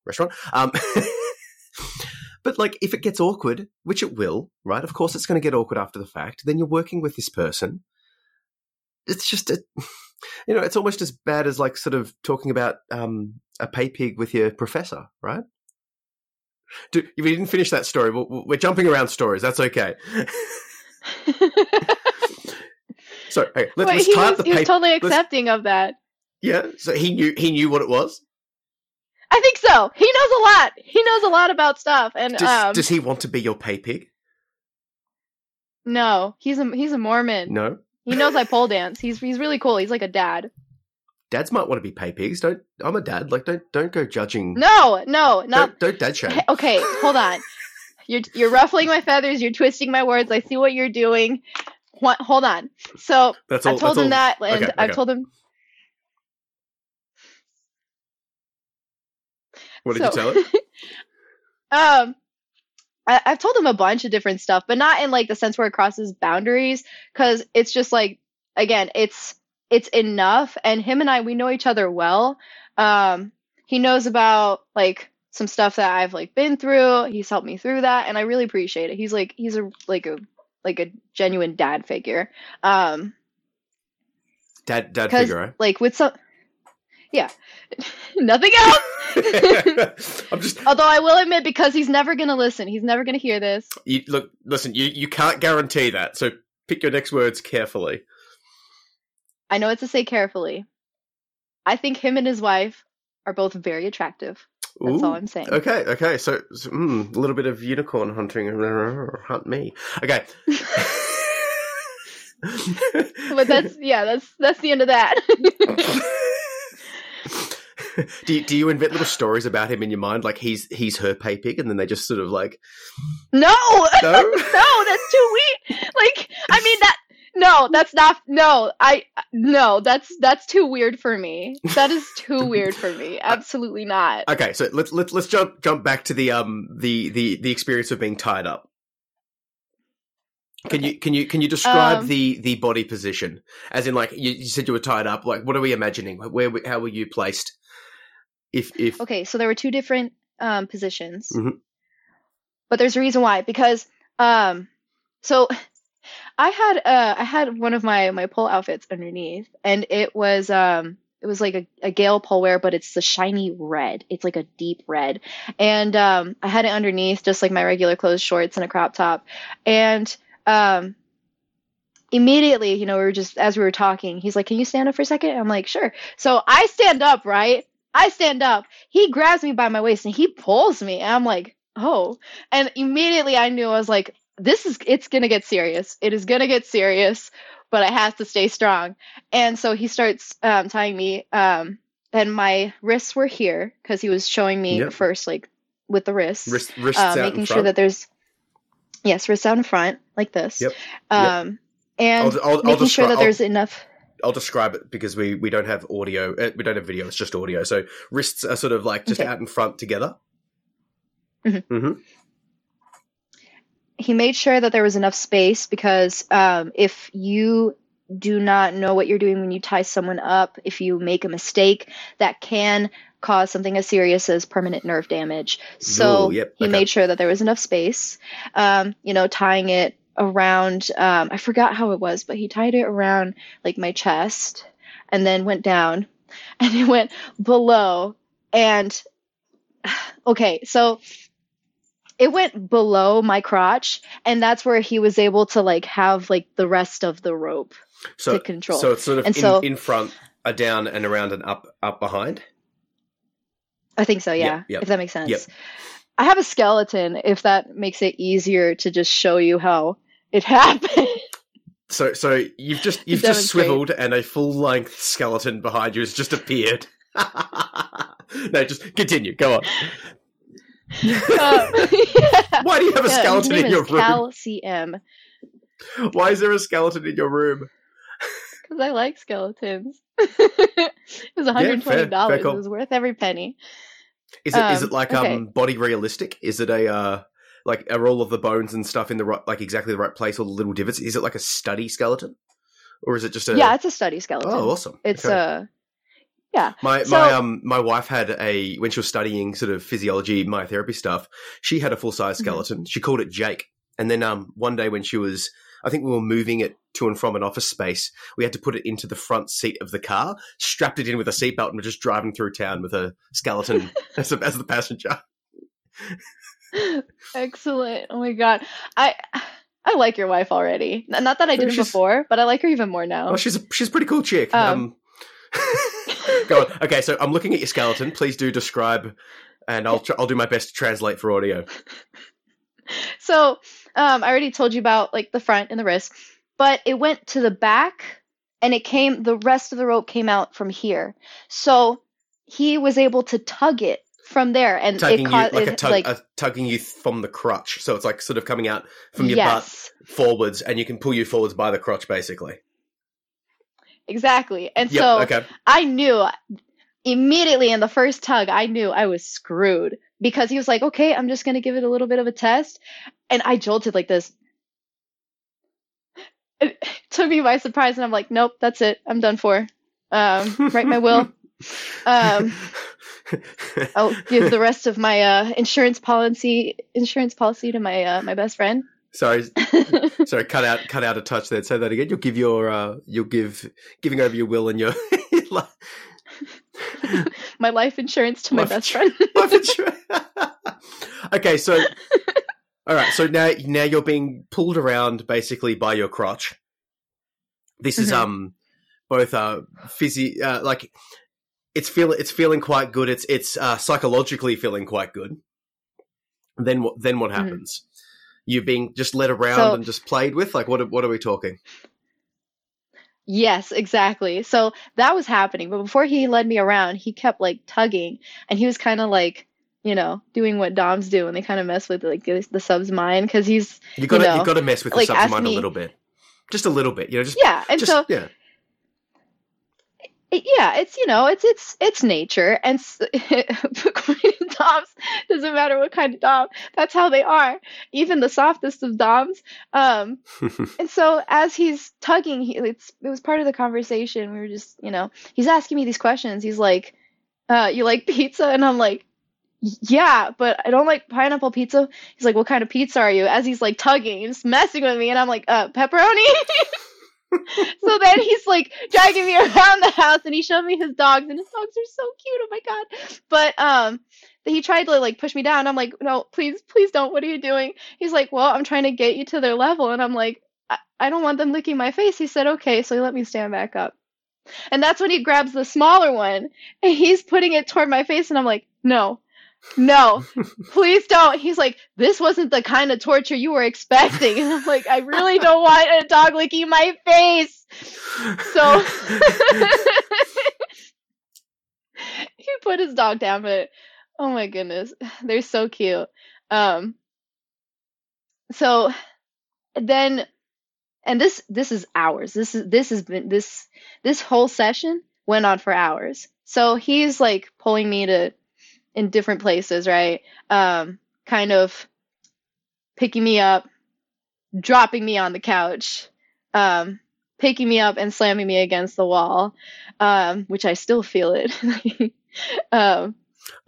restaurant. Um, but like, if it gets awkward, which it will, right? Of course, it's going to get awkward after the fact. Then you're working with this person. It's just a, you know, it's almost as bad as like sort of talking about um, a pay pig with your professor, right? Do, we didn't finish that story. We're, we're jumping around stories. That's okay. So okay, let's he tie was, up the he was totally accepting of that. Yeah. So he knew he knew what it was. I think so. He knows a lot. He knows a lot about stuff. And Does, um, does he want to be your pay pig? no, he's a he's a Mormon. No. He knows I pole dance. He's he's really cool. He's like a dad. Dads might want to be pay pigs. Don't. I'm a dad. Like don't don't go judging. No, no, not Don't, don't dad shame. Okay. Hold on. You're you're ruffling my feathers. You're twisting my words. I see what you're doing. What, hold on. So That's all. I've told him all. that, and Okay, I've okay. told him. What did so, you tell him? um, I, I've told him a bunch of different stuff, but not in like the sense where it crosses boundaries, because it's just like again, it's it's enough, and him and I we know each other well. Um, he knows about like some stuff that I've like been through. He's helped me through that, and I really appreciate it. He's like he's a like a like a genuine dad figure. Um, Dad dad figure, like with some, yeah, nothing else. I'm just. Although I will admit, because he's never gonna listen, he's never gonna hear this. You, look, listen. You you can't guarantee that. So pick your next words carefully. I know what to say carefully. I think him and his wife are both very attractive. That's all I'm saying. Okay, okay. So, so, mm, a little bit of unicorn hunting. Hunt me. Okay. But that's yeah, that's that's the end of that. do you, do you invent little stories about him in your mind, like he's he's her pay pig, and then they just sort of like no, no? no, that's too weird. Like, I mean that. No, that's not. No, I no, that's that's too weird for me. That is too weird for me. Absolutely not. Okay, so let's let's let's jump jump back to the um the the the experience of being tied up. Can you can you can you describe Um, the the body position? As in, like you, you said, you were tied up. Like, what are we imagining? Where how were you placed? If if Okay, so there were two different um, positions, Mhm. but there's a reason why. Because um, so I had uh, I had one of my my pole outfits underneath, and it was um, it was like a, a Gale pole wear, but it's the shiny red. It's like a deep red, and um, I had it underneath just like my regular clothes, shorts, and a crop top, and um. Immediately, you know, we were just as we were talking, he's like, "Can you stand up for a second? I'm like, "Sure." So I stand up, right? I stand up. He grabs me by my waist and he pulls me. And I'm like, oh. And immediately I knew I was like, this is, it's going to get serious. It is going to get serious, but I have to stay strong. And so he starts um, tying me. Um, and my wrists were here because he was showing me Yep. first, like with the wrists, wrist, wrists uh, making in sure that there's, yes, wrists out in front, like this. Yep. Um, and I'll, I'll, I'll making sure that there's enough. I'll describe it because we we don't have audio. Uh, we don't have video. It's just audio. So wrists are sort of like just Okay. out in front together. Mhm. hmm he made sure that there was enough space because um, if you do not know what you're doing when you tie someone up, if you make a mistake, that can cause something as serious as permanent nerve damage. So Ooh, yep, he okay. made sure that there was enough space. Um, you know, tying it around, um, I forgot how it was, but he tied it around like my chest and then went down and it went below. And okay, so it went below my crotch and that's where he was able to like have like the rest of the rope So to control. so it's sort of And in, so- in front, a down and around and up up behind. I think so, Yep, yeah. yep, If that makes sense. yep. I have a skeleton if that makes it easier to just show you how it happened. So so you've just you've just swiveled and a full length skeleton behind you has just appeared. no, just continue. Go on. Uh, yeah. Why do you have a Yeah, skeleton in your is room? Cal CM Why is there a skeleton in your room? because I like skeletons. it was $120. fair call. It was worth every penny. Is it is Um, it like okay. um body realistic? Is it a uh like are all of the bones and stuff in the right like exactly the right place, all the little divots? Is it like a study skeleton, or is it just a? yeah, it's a study skeleton. Oh, awesome. It's Okay. uh yeah. My So- my um my wife had a when she was studying sort of physiology myotherapy stuff, she had a full size Mhm. skeleton. She called it Jake. And then um one day when she was I think we were moving it to and from an office space, we had to put it into the front seat of the car, strapped it in with a seatbelt, and were just driving through town with a skeleton as, a, as the passenger. Excellent. Oh my god. I I like your wife already. Not that I didn't She's- before, but I like her even more now. Oh, she's a, she's a pretty cool chick. Um, Um, go on. Okay, so I'm looking at your skeleton. Please do describe, and I'll tr- I'll do my best to translate for audio. So, um, I already told you about like the front and the wrist, but it went to the back and it came, the rest of the rope came out from here. So he was able to tug it from there and tugging it you like a tug, like, uh, tugging you from the crotch. So it's like sort of coming out from your yes, butt forwards, and you can pull you forwards by the crotch, basically. exactly. And Yep. so okay. I knew immediately in the first tug, I knew I was screwed because he was like, okay, I'm just going to give it a little bit of a test. And I jolted like this. It took me by surprise, and I'm like, nope, that's it. I'm done for. Um, write my will. Um, I'll give the rest of my uh, insurance policy insurance policy to my uh, my best friend. sorry, sorry. Cut out, cut out a touch there. Say that again. You'll give your, uh, you'll give giving over your will and your my life insurance to my Life best friend. life insurance. okay, so all right, so now now you're being pulled around basically by your crotch. This is Mhm. um both uh physi uh, like it's feeling it's feeling quite good. It's it's uh, psychologically feeling quite good. Then what then what Mhm. happens? You're being just led around So- and just played with. Like what what are we talking? Yes, exactly. So that was happening, but before he led me around, he kept like tugging, and he was kind of like, you know, doing what Doms do and they kind of mess with like the, the sub's mind, because he's You got to know, you got to mess with the sub's mind a little bit, just a little bit. You know, just yeah, and just so yeah. Yeah, it's you know, it's it's it's nature, and Doms, doesn't matter what kind of Dom, that's how they are. Even the softest of Doms. Um, And so as he's tugging, he, it's it was part of the conversation. We were just, you know, he's asking me these questions. He's like, uh, "You like pizza?" And I'm like, "Yeah, but I don't like pineapple pizza." He's like, "What kind of pizza are you?" As he's like tugging, he's messing with me, and I'm like, "Uh, pepperoni." So then he's like dragging me around the house, and he showed me his dogs, and his dogs are so cute. Oh my god! But um, he tried to like push me down. I'm like, "No, please, please don't. What are you doing?" He's like, Well, I'm trying to get you to their level. And I'm like, I, I don't want them licking my face. He said, Okay. So he let me stand back up. And that's when he grabs the smaller one and he's putting it toward my face. And I'm like, No, no, please don't. He's like, This wasn't the kind of torture you were expecting. And I'm like, I really don't want a dog licking my face. So he put his dog down, but oh my goodness, they're so cute. Um, so then and this this is hours. This is this has been this this whole session went on for hours. So he's like pulling me to in different places, right? Um, kind of picking me up, dropping me on the couch, um, picking me up and slamming me against the wall, um, which I still feel it. um,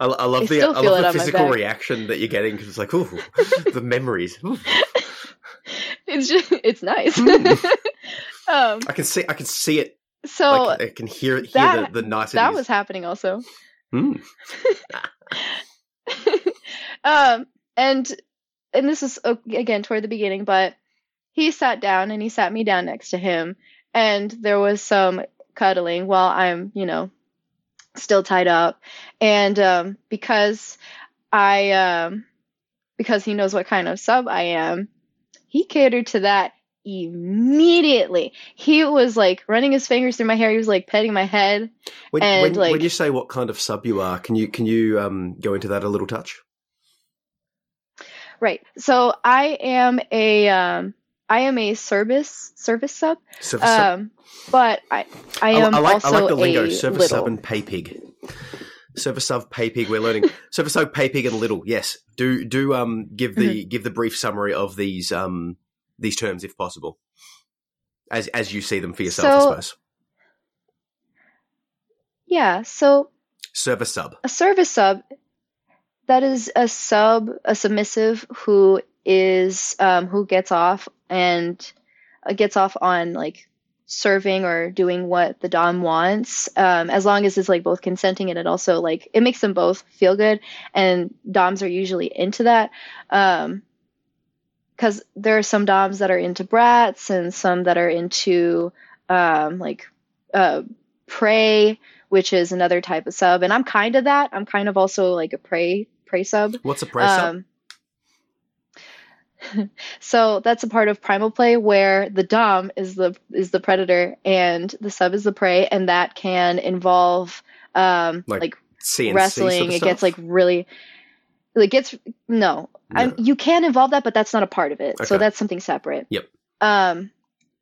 I, I love I the I love the physical reaction that you're getting because it's like, ooh, the memories. Ooh. it's just it's nice. Mm. um, I can see I can see it. so like, I can hear it. Hear that- the, the niceties. that was happening also. Mm. um, and and this is again toward the beginning, but he sat down and he sat me down next to him, and there was some cuddling while I'm, you know, still tied up, and um, because I um, because he knows what kind of sub I am, he catered to that immediately. He was like running his fingers through my hair. He was like petting my head. When, and, when, like- when you say what kind of sub you are, can you can you um, go into that a little touch? Right. So I am a um I am a service service sub. Service sub. Um but I I I, am I like also I like the lingo. a Service little. sub and pay pig. Service sub, pay pig. We're learning service sub, pay pig, and little. Yes. Do do um give the Mm-hmm. give the brief summary of these um these terms if possible, as as you see them for yourself. I suppose. Yeah, so Service sub. a service sub that is a sub a submissive who is um who gets off and uh, gets off on like serving or doing what the dom wants um as long as it's like both consenting and it also like it makes them both feel good and doms are usually into that um because there are some doms that are into brats and some that are into um like uh prey which is another type of sub and i'm kind of that i'm kind of also like a prey prey sub What's a prey sub? um, so that's a part of primal play where the dom is the is the predator and the sub is the prey, and that can involve um, Like like, CNC sort wrestling. of it gets like really, it gets no. You can involve that, but that's not a part of it. So that's something separate. Yep. Um,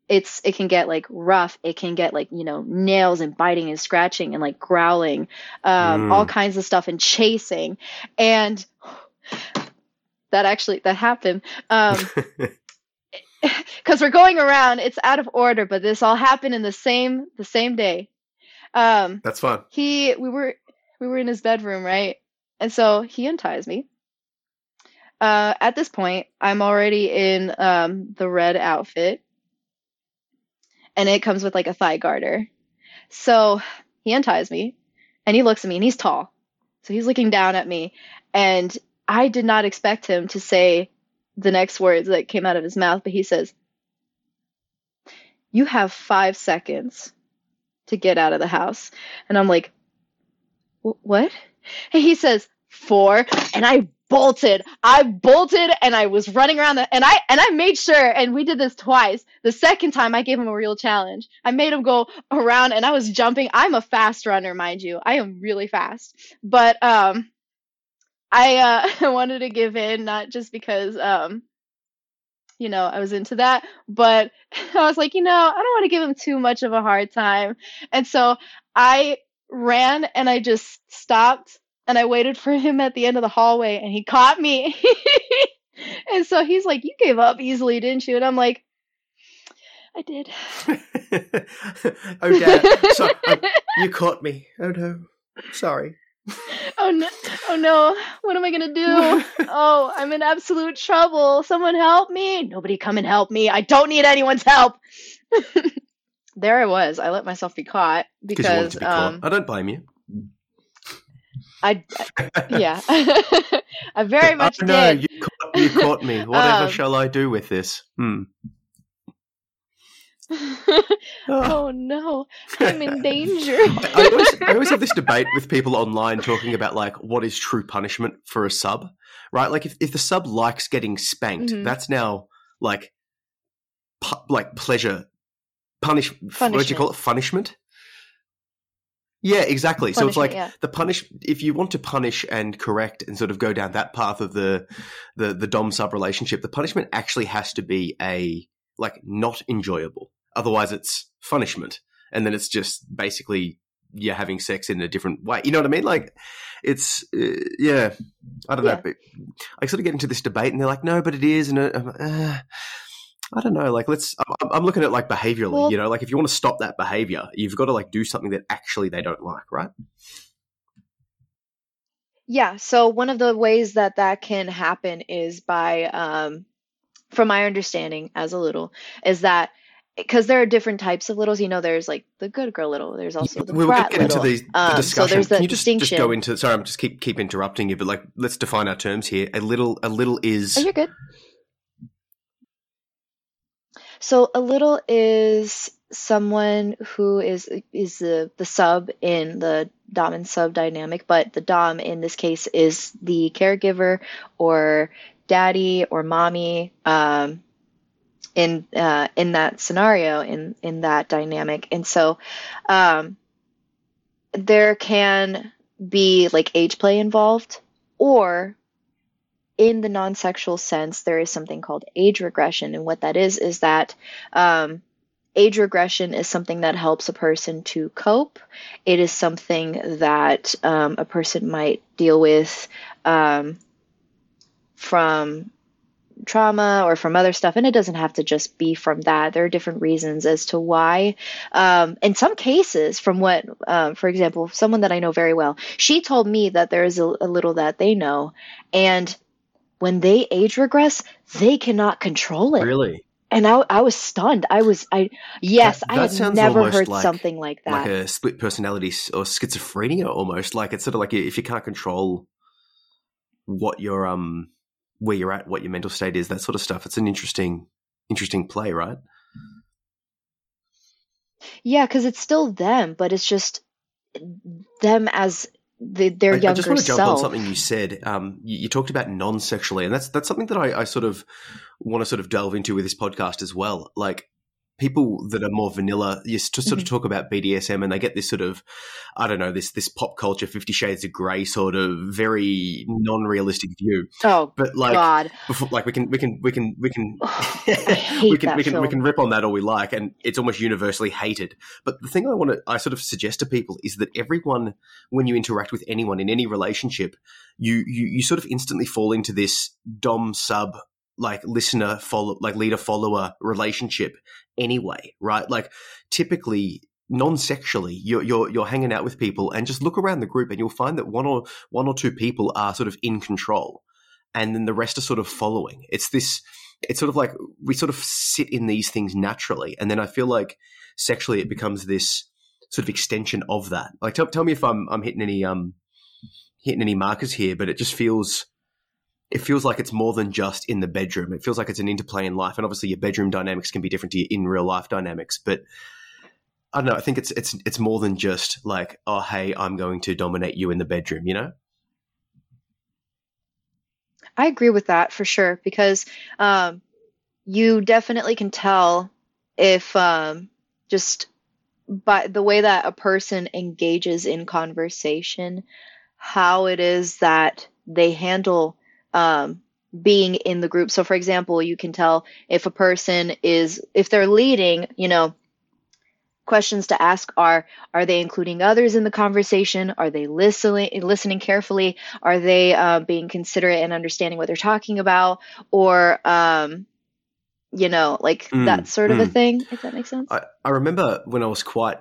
it's it can get like rough. It can get like you know nails and biting and scratching and like growling, um, Mm. all kinds of stuff and chasing, and that actually that happened. Um, because we're going around it's out of order but this all happened in the same the same day um That's fun he we were we were in his bedroom right and so he unties me. Uh at this point i'm already in um the red outfit. And it comes with like a thigh garter. So he unties me and he looks at me and he's tall. So he's looking down at me. And i did not expect him to say the next words that came out of his mouth but he says you have five seconds to get out of the house. And i'm like what and he says four. And i bolted. I bolted and i was running around the and i and i made sure and we did this twice. The second time i gave him a real challenge. I made him go around and i was jumping. I'm a fast runner mind you. I am really fast. But um i uh wanted to give in not just because um you know i was into that but i was like you know i don't want to give him too much of a hard time. And so i ran and i just stopped and I waited for him at the end of the hallway and he caught me. and so he's like, You gave up easily, didn't you? And I'm like, I did. oh, Dad. So, um, you caught me. Oh, no. Sorry. Oh no, oh no, what am I gonna do? Oh, I'm in absolute trouble. Someone help me. Nobody come and help me. I don't need anyone's help. There I was. I let myself be caught Because you wanted to be caught. um I don't blame you. I yeah. I very much oh, no, did. you caught, you caught me. Whatever Um, shall I do with this? Hmm. oh no, I'm in danger. I always, I always have this debate with people online talking about like what is true punishment for a sub, right? Like if, if the sub likes getting spanked, Mhm. that's now like pu- like pleasure punish. What do you call it? Punishment. Yeah, exactly. so it's like yeah. the punish. If you want to punish and correct and sort of go down that path of the the the dom sub relationship, the punishment actually has to be a like not enjoyable. Otherwise, it's punishment, and then it's just basically you're having sex in a different way. You know what I mean? Like, it's uh, yeah. I don't Yeah. know. But I sort of get into this debate, and they're like, "No, but it is," and uh, uh, I don't know. Like, let's. I'm, I'm looking at like behaviorally. Well- you know, like if you want to stop that behavior, you've got to like do something that actually they don't like, right? Yeah, so one of the ways that that can happen is by, um, from my understanding as a little, is that because there are different types of littles. You know, there's like the good girl little. There's also the we'll brat get into the, the Um, so discussion. there's Can that you just, just go into? Sorry, I'm just keep keep interrupting you, but like let's define our terms here. A little, a little is Oh, you're good. So a little is someone who is is the the sub in the dom and sub dynamic, but the dom in this case is the caregiver or daddy or mommy um, in uh, in that scenario in in that dynamic, and so um, there can be like age play involved, or in the non-sexual sense, there is something called age regression, and what that is is that um, age regression is something that helps a person to cope. It is something that um, a person might deal with um, from trauma or from other stuff, and it doesn't have to just be from that. There are different reasons as to why. Um, in some cases, from what, um, for example, someone that I know very well, she told me that there is a, a little that they know, and when they age regress, they cannot control it. really And I, I was stunned. I was, I, yes, That- I had never heard like- something like that. like a split personality or schizophrenia almost. Like it's sort of like if you can't control what your um where you're at, what your mental state is, that sort of stuff. It's an interesting interesting play, right? yeah, because it's still them, but it's just them as the, their I, I just want to jump self. on something you said. Um, you, you talked about non-sexually, and that's that's something that I, I sort of want to sort of delve into with this podcast as well. Like people that are more vanilla, you to sort of Mhm. talk about BDSM, and they get this sort of, I don't know, this this pop culture Fifty Shades of Grey sort of very non-realistic view. oh But like, God, before, like we can we can we can we can hate we can we can we can rip on that all we like and it's almost universally hated but the thing i want to i sort of suggest to people is that everyone when you interact with anyone in any relationship you you, you sort of instantly fall into this dom sub like listener follow like leader follower relationship anyway right? Like typically non-sexually you're, you're you're hanging out with people and just look around the group and you'll find that one or one or two people are sort of in control and then the rest are sort of following. It's this it's sort of like we sort of sit in these things naturally and then i feel like sexually it becomes this sort of extension of that. Like tell, tell me if i'm i'm hitting any um hitting any markers here but it just feels it feels like it's more than just in the bedroom. It feels like it's an interplay in life and obviously your bedroom dynamics can be different to your in real life dynamics but i don't know i think it's it's it's more than just like oh hey i'm going to dominate you in the bedroom you know? I agree with that for sure because um, you definitely can tell if um, just by the way that a person engages in conversation, how it is that they handle um, being in the group. So, for example, you can tell if a person is, if they're leading, you know, questions to ask are are they including others in the conversation? Are they listening listening carefully? Are they uh, being considerate and understanding what they're talking about? Or um you know like Mm, that sort of a mm. thing if that makes sense I, I remember when I was quite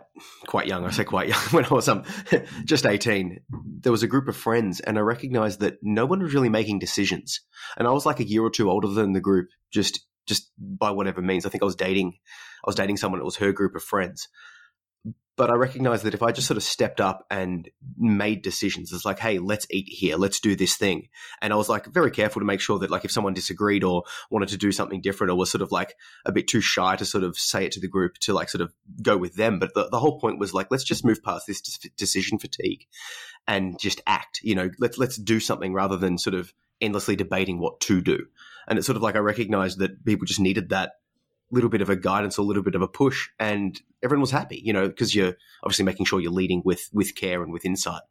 quite young. I say quite young when I was um just eighteen. There was a group of friends, and I recognised that no one was really making decisions. And I was like a year or two older than the group, just just by whatever means. I think I was dating I was dating someone. It was her group of friends. But I recognized that if I just sort of stepped up and made decisions, it's like, hey, let's eat here, let's do this thing. And I was like very careful to make sure that like if someone disagreed or wanted to do something different or was sort of like a bit too shy to sort of say it to the group to like sort of go with them. But the, the whole point was like, let's just move past this decision fatigue and just act. You know, let's let's do something rather than sort of endlessly debating what to do. And it's sort of like I recognized that people just needed that little bit of a guidance, a little bit of a push, and everyone was happy. You know, because you're obviously making sure you're leading with with care and with insight.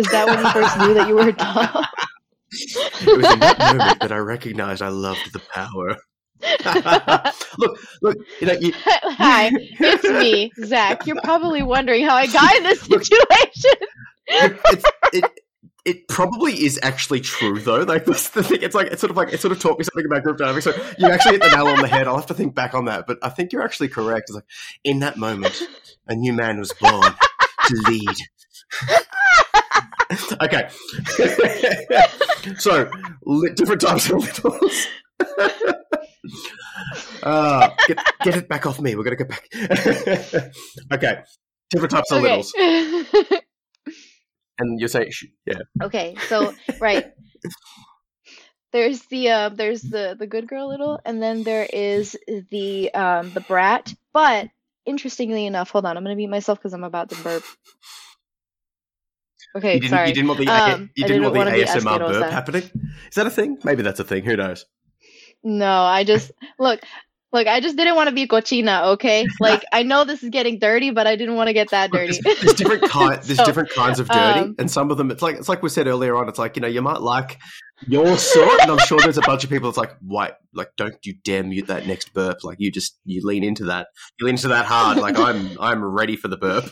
is that when you first knew that you were a dom? It was in that moment that I recognized I loved the power. look, look, you know, you, Hi, it's me, Zac. You're probably wondering how I got in this situation. it's, it, it probably is actually true though. Like that's the thing. It's like it's sort of like it sort of taught me something about group dynamics. So you actually hit the nail on the head. I'll have to think back on that, but I think you're actually correct. It's like in that moment, a new man was born to lead. okay, so li- different types of littles. uh, get, get it back off me. We're gonna get back. okay, different types of Okay. littles, and you say, sh- yeah. okay, so right. There's the uh, there's the the good girl little, and then there is the um the brat. But interestingly enough, hold on, I'm gonna mute myself because I'm about to burp. Okay, you didn't, sorry. you didn't want the Um, you didn't didn't want the ASMR burp happening. Is that a thing? Maybe that's a thing. Who knows? No, I just look, look. I just didn't want to be cochina. Okay, like I know this is getting dirty, but I didn't want to get that dirty. There's, there's different kind. There's So, different kinds of dirty, um, and some of them it's like it's like we said earlier on. It's like you know you might like your sort, and I'm sure there's a bunch of people. that's like why like don't you dare mute that next burp. Like you just you lean into that. You lean into that hard. Like I'm I'm ready for the burp.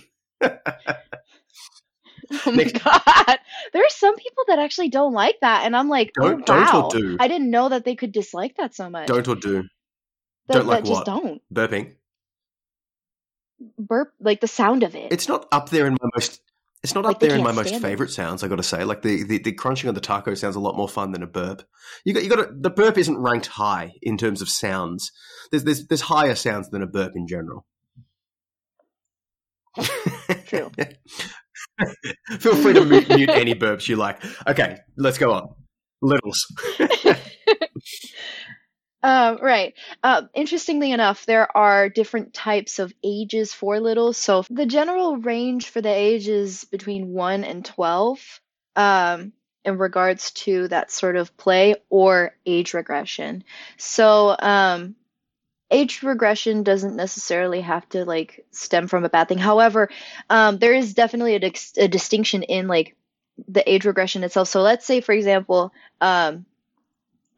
Oh my Next- god, there are some people that actually don't like that, and I'm like, Don't- oh don't or do? I didn't know that they could dislike that so much. Don't or do that, don't like that just don't burping. burp like the sound of it. It's not up there in my most. It's not Like, up there in my most stand it. favorite sounds. I got to say, like the, the the crunching on the taco sounds a lot more fun than a burp. You got you got to, the burp isn't ranked high in terms of sounds. There's there's there's higher sounds than a burp in general. True. Feel free to mute, mute any burps you like. Okay, let's go on. Littles. Um, right. Uh, interestingly enough, there are different types of ages for littles. So the general range for the age is between 1 and 12 um, in regards to that sort of play or age regression. So um, age regression doesn't necessarily have to like stem from a bad thing. However, um, there is definitely a, dis- a distinction in like the age regression itself. So let's say, for example, um,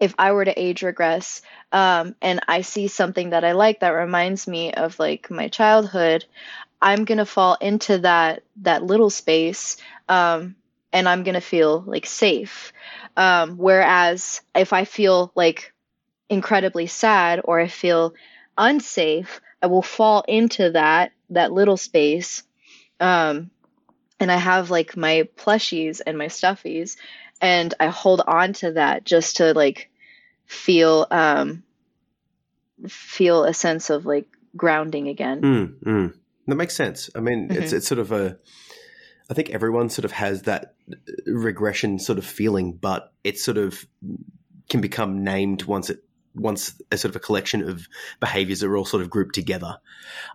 if I were to age regress um, and I see something that I like that reminds me of like my childhood, I'm gonna fall into that that little space um, and I'm gonna feel like safe. Um, whereas if I feel like incredibly sad or I feel unsafe, I will fall into that that little space. Um, and I have like my plushies and my stuffies, and I hold on to that just to like feel um feel a sense of like grounding again. Mm, mm. That makes sense. I mean, it's Mhm. it's sort of a. I think everyone sort of has that regression sort of feeling, but it sort of can become named once it once a sort of a collection of behaviors are all sort of grouped together.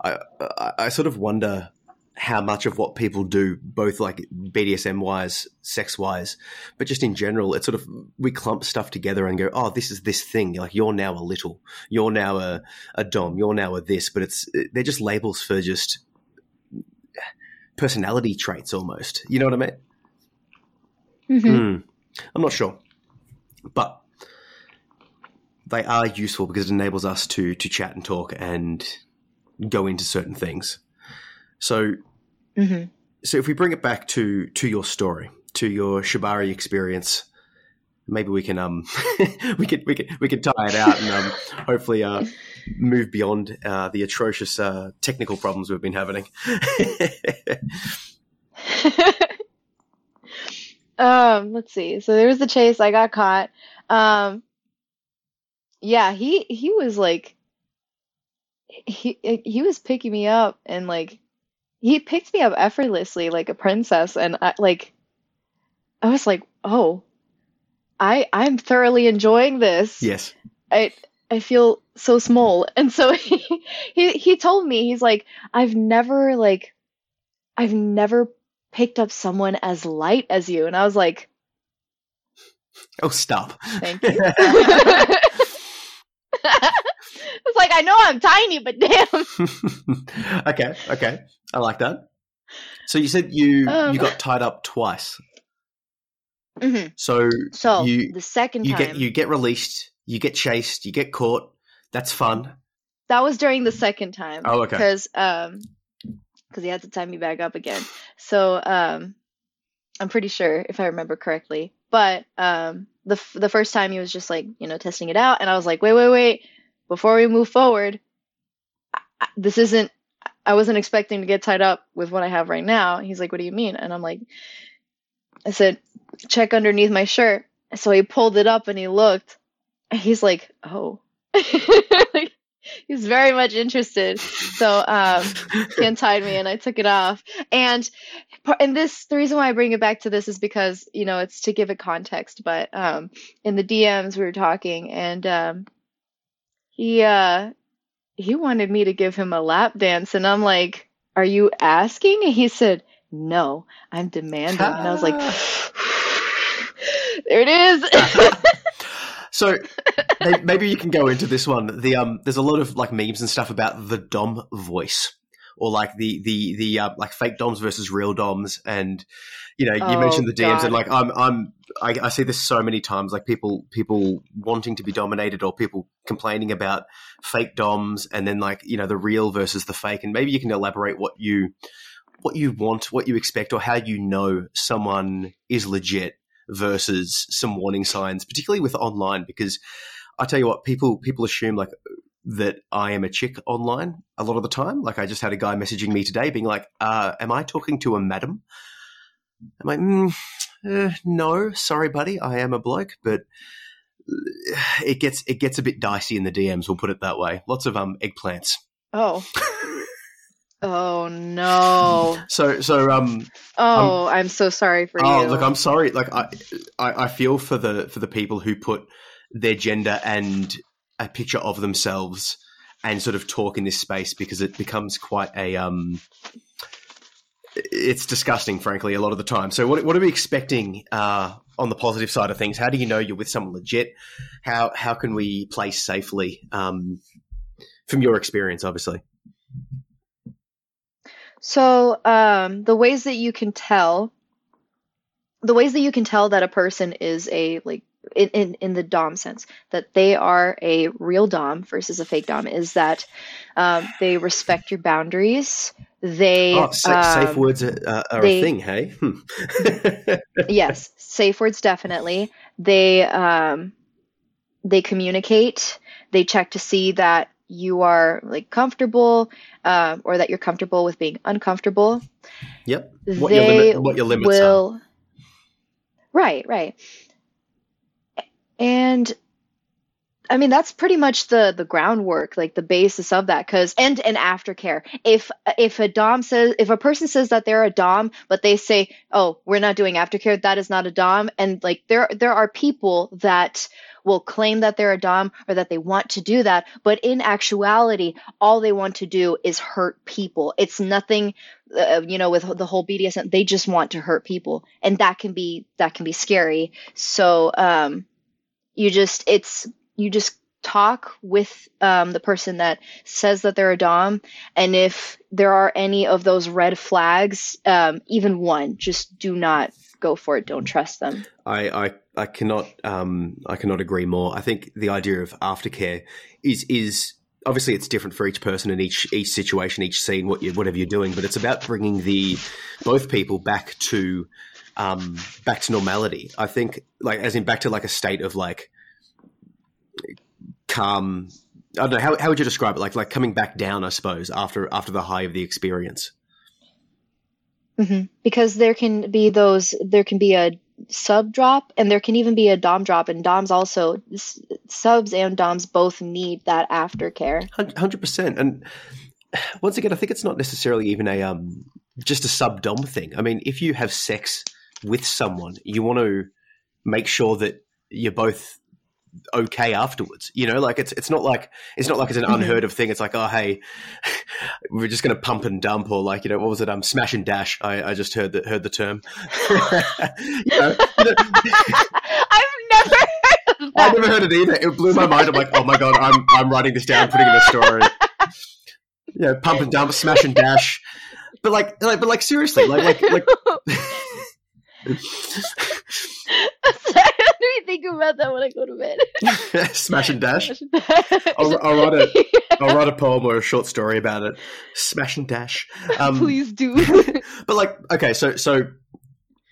I I, I sort of wonder how much of what people do, both like BDSM wise, sex wise, but just in general, it's sort of we clump stuff together and go, oh, this is this thing. Like you're now a little, you're now a, a dom, you're now a this, but it's they're just labels for just personality traits almost. You know what I mean? Mhm. Mm. I'm not sure, but they are useful because it enables us to to chat and talk and go into certain things. So, Mhm. so if we bring it back to to your story, to your Shibari experience, maybe we can um we could we could we could tie it out and um hopefully uh move beyond uh the atrocious uh technical problems we've been having. um, let's see. So there was the chase. I got caught. Um, yeah, he he was like he he was picking me up and like he picked me up effortlessly like a princess and I like I was like, "Oh, I I'm thoroughly enjoying this." yes. I I feel so small. And so he he he told me he's like I've never like I've never picked up someone as light as you. And I was like, Oh, stop. thank you. I know I'm tiny, but damn. okay, okay. I like that. So you said you Um. you got tied up twice. Mhm. So So You- the second you time get you get released, you get chased, you get caught. That's fun. that was during the second time. Oh, okay. Because um, because he had to tie me back up again. So um, I'm pretty sure if I remember correctly. But um, the f- the first time he was just like you know testing it out, and I was like, wait, wait, wait, before we move forward, this isn't. I wasn't expecting to get tied up with what I have right now. He's like, what do you mean? And I'm like, I said, check underneath my shirt. So he pulled it up and he looked, and he's like, oh. Like, he's very much interested. So um, he untied me and I took it off. And and this the reason why I bring it back to this is because you know it's to give it context. But um, in the DMs we were talking and um, he uh, he wanted me to give him a lap dance and I'm like, "Are you asking?" And he said, "No, I'm demanding." And I was like, "There it is." So maybe you can go into this one. The um, there's a lot of like memes and stuff about the dom voice, or like the the the uh, like fake doms versus real doms, and you know you Oh, mentioned the DMs, God. and like I'm I'm I, I see this so many times, like people people wanting to be dominated, or people complaining about fake doms, and then like you know the real versus the fake, and maybe you can elaborate what you what you want, what you expect, or how you know someone is legit versus some warning signs, particularly with online, because I tell you what, people people assume like that I am a chick online a lot of the time. Like I just had a guy messaging me today, being like, uh, "Am I talking to a madam?" I'm like, mm, uh, "No, sorry, buddy, I am a bloke," but it gets it gets a bit dicey in the DMs. We'll put it that way. Lots of um eggplants. Oh. Oh no. So so um Oh, I'm so sorry for Oh, you. look, I'm sorry. Like, I, I, I feel for the for the people who put their gender and a picture of themselves and sort of talk in this space because it becomes quite a um. It's disgusting, frankly, a lot of the time. So, what what are we expecting uh, on the positive side of things? How do you know you're with someone legit? How how can we play safely? Um, from your experience, obviously. So, um, the ways that you can tell, the ways that you can tell that a person is a like in, in in the dom sense that they are a real dom versus a fake dom is that um, they respect your boundaries. They Oh, sa- safe um, words are, are, they- a thing, hey? Hmm. yes, safe words definitely. They um they communicate. They check to see that you are like comfortable um, or that you're comfortable with being uncomfortable. yep. What your they limit- what your limits are. right right and i mean that's pretty much the the groundwork like the basis of that because and and aftercare. If if a dom says if a person says that they're a dom but they say oh we're not doing aftercare that is not a dom. And like there there are people that will claim that they're a dom or that they want to do that but in actuality all they want to do is hurt people. It's nothing uh, you know with the whole BDSM they just want to hurt people. And that can be that can be scary. So um you just it's you just talk with um, the person that says that they're a dom and if there are any of those red flags um, even one just do not go for it don't trust them I, I, I cannot um, I cannot agree more. I think the idea of aftercare is is obviously it's different for each person in each each situation, each scene, what you whatever you're doing. But it's about bringing the both people back to um, back to normality. I think like as in back to like a state of like calm. I don't know how how would you describe it? Like like coming back down, I suppose after after the high of the experience. hmm Because there can be those, there can be a sub drop and there can even be a dom drop, and doms also, subs and doms both need that aftercare. Hundred percent. And once again, I think it's not necessarily even a um just a sub dom thing. I mean, if you have sex with someone, you want to make sure that you're both okay afterwards. You know, like it's it's not like it's not like it's an Mhm. unheard of thing. It's like, oh hey, we're just gonna pump and dump or like, you know, what was it? Um smash and dash. I, I just heard the heard the term. you know, I've never heard of I never heard it either. It blew my mind. I'm like, oh my god, I'm I'm writing this down, putting in a story. Yeah, pump and dump, smash and dash. But like, like, but like, seriously, like, like, like, I don't even think about that when I go to bed. Smash and dash. I'll, I'll write a I'll write a poem or a short story about it. Smash and dash. Um, Please do. but like, okay, so so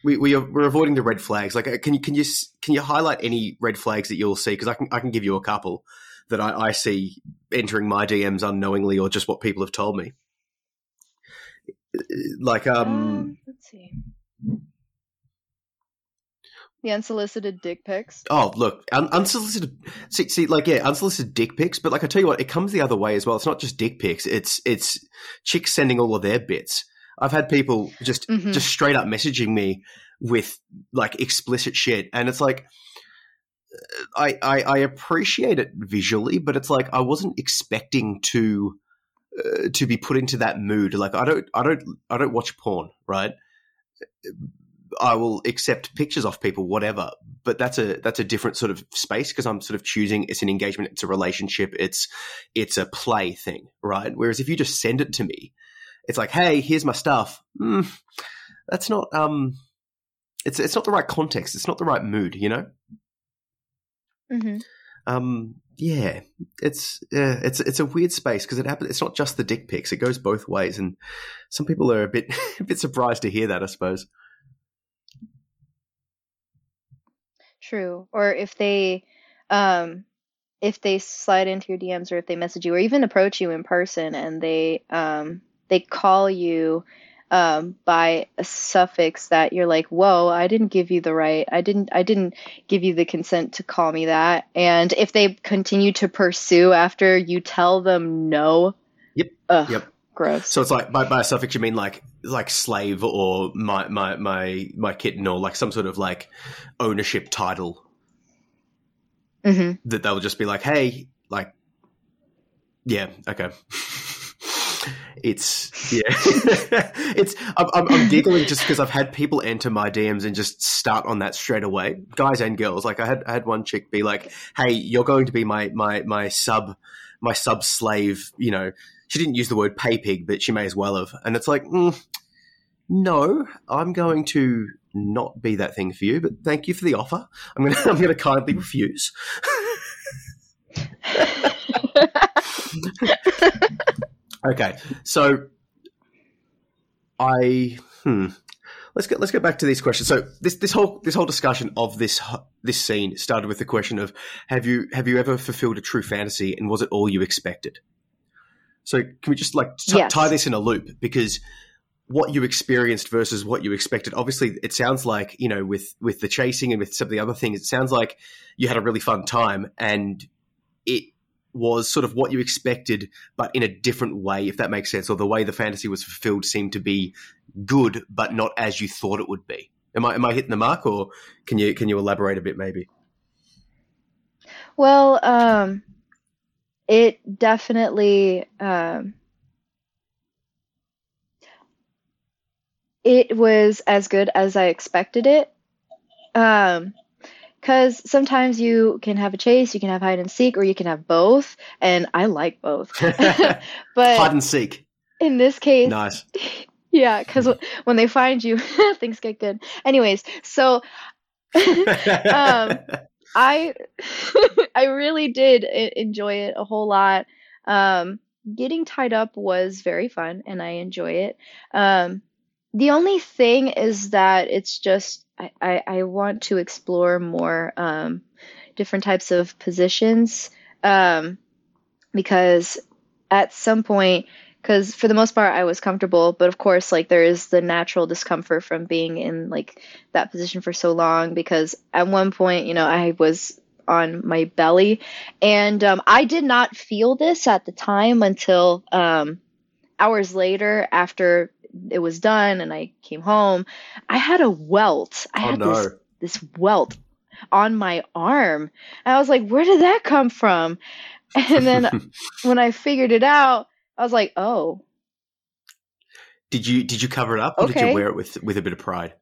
we we are we're avoiding the red flags. Like, uh, can you can you can you highlight any red flags that you'll see? Because I can I can give you a couple that I, I see entering my DMs unknowingly or just what people have told me. Like, um, Um, let's see. The unsolicited dick pics. Oh, look, un- unsolicited. See, see, like, yeah, unsolicited dick pics. But like, I tell you what, it comes the other way as well. It's not just dick pics. It's it's chicks sending all of their bits. I've had people just Mhm. just straight up messaging me with like explicit shit, and it's like, I, I I appreciate it visually, but it's like I wasn't expecting to uh, to be put into that mood. Like, I don't I don't I don't watch porn, right? I will accept pictures of people, whatever. But that's a that's a different sort of space because I'm sort of choosing. It's an engagement. It's a relationship. It's it's a play thing, right? Whereas if you just send it to me, it's like, hey, here's my stuff. Mm, that's not um, it's it's not the right context. It's not the right mood, you know. hmm Um, yeah, it's yeah, it's it's a weird space because it happens. It's not just the dick pics; it goes both ways, and some people are a bit a bit surprised to hear that. I suppose. True. Or if they, um, if they slide into your DMs or if they message you or even approach you in person and they, um, they call you, um, by a suffix that you're like, whoa, I didn't give you the right, I didn't, I didn't give you the consent to call me that. And if they continue to pursue after you tell them no, Yep. ugh, Yep. Gross. So it's like by, by a suffix you mean like like slave or my my my my kitten or like some sort of like ownership title hmm that they'll just be like, hey, like, yeah, okay. It's yeah, it's. I'm, I'm, I'm giggling just because I've had people enter my DMs and just start on that straight away, guys and girls. Like I had I had one chick be like, "Hey, you're going to be my my my sub my sub slave." You know, she didn't use the word pay pig, but she may as well have. And it's like, mm, no, I'm going to not be that thing for you. But thank you for the offer. I'm gonna I'm gonna kindly refuse. Okay, so I hmm. Let's get let's get back to these questions. So this this whole this whole discussion of this this scene started with the question of have you have you ever fulfilled a true fantasy and was it all you expected? So can we just like t- Yes. tie this in a loop because what you experienced versus what you expected. Obviously, it sounds like you know with with the chasing and with some of the other things, it sounds like you had a really fun time and it was sort of what you expected, but in a different way, if that makes sense, or the way the fantasy was fulfilled seemed to be good, but not as you thought it would be. Am I am I hitting the mark, or can you can you elaborate a bit, maybe? Well, um, it definitely um, it was as good as I expected it. Um, because sometimes you can have a chase, you can have hide and seek, or you can have both, and I like both. but Hide and seek, in this case, nice. yeah, because when they find you, things get good. Anyways, so um, I I really did enjoy it a whole lot. Um, getting tied up was very fun, and I enjoy it. Um, the only thing is that it's just I, I, I want to explore more um, different types of positions um, because at some point because for the most part I was comfortable, but of course like there is the natural discomfort from being in like that position for so long because at one point, you know, I was on my belly and um, I did not feel this at the time until um, hours later after it was done and I came home. I had a welt. I oh had no! this this welt on my arm. And I was like, where did that come from? And then when I figured it out, I was like, oh, did you did you cover it up, or did you wear it with with a bit of pride?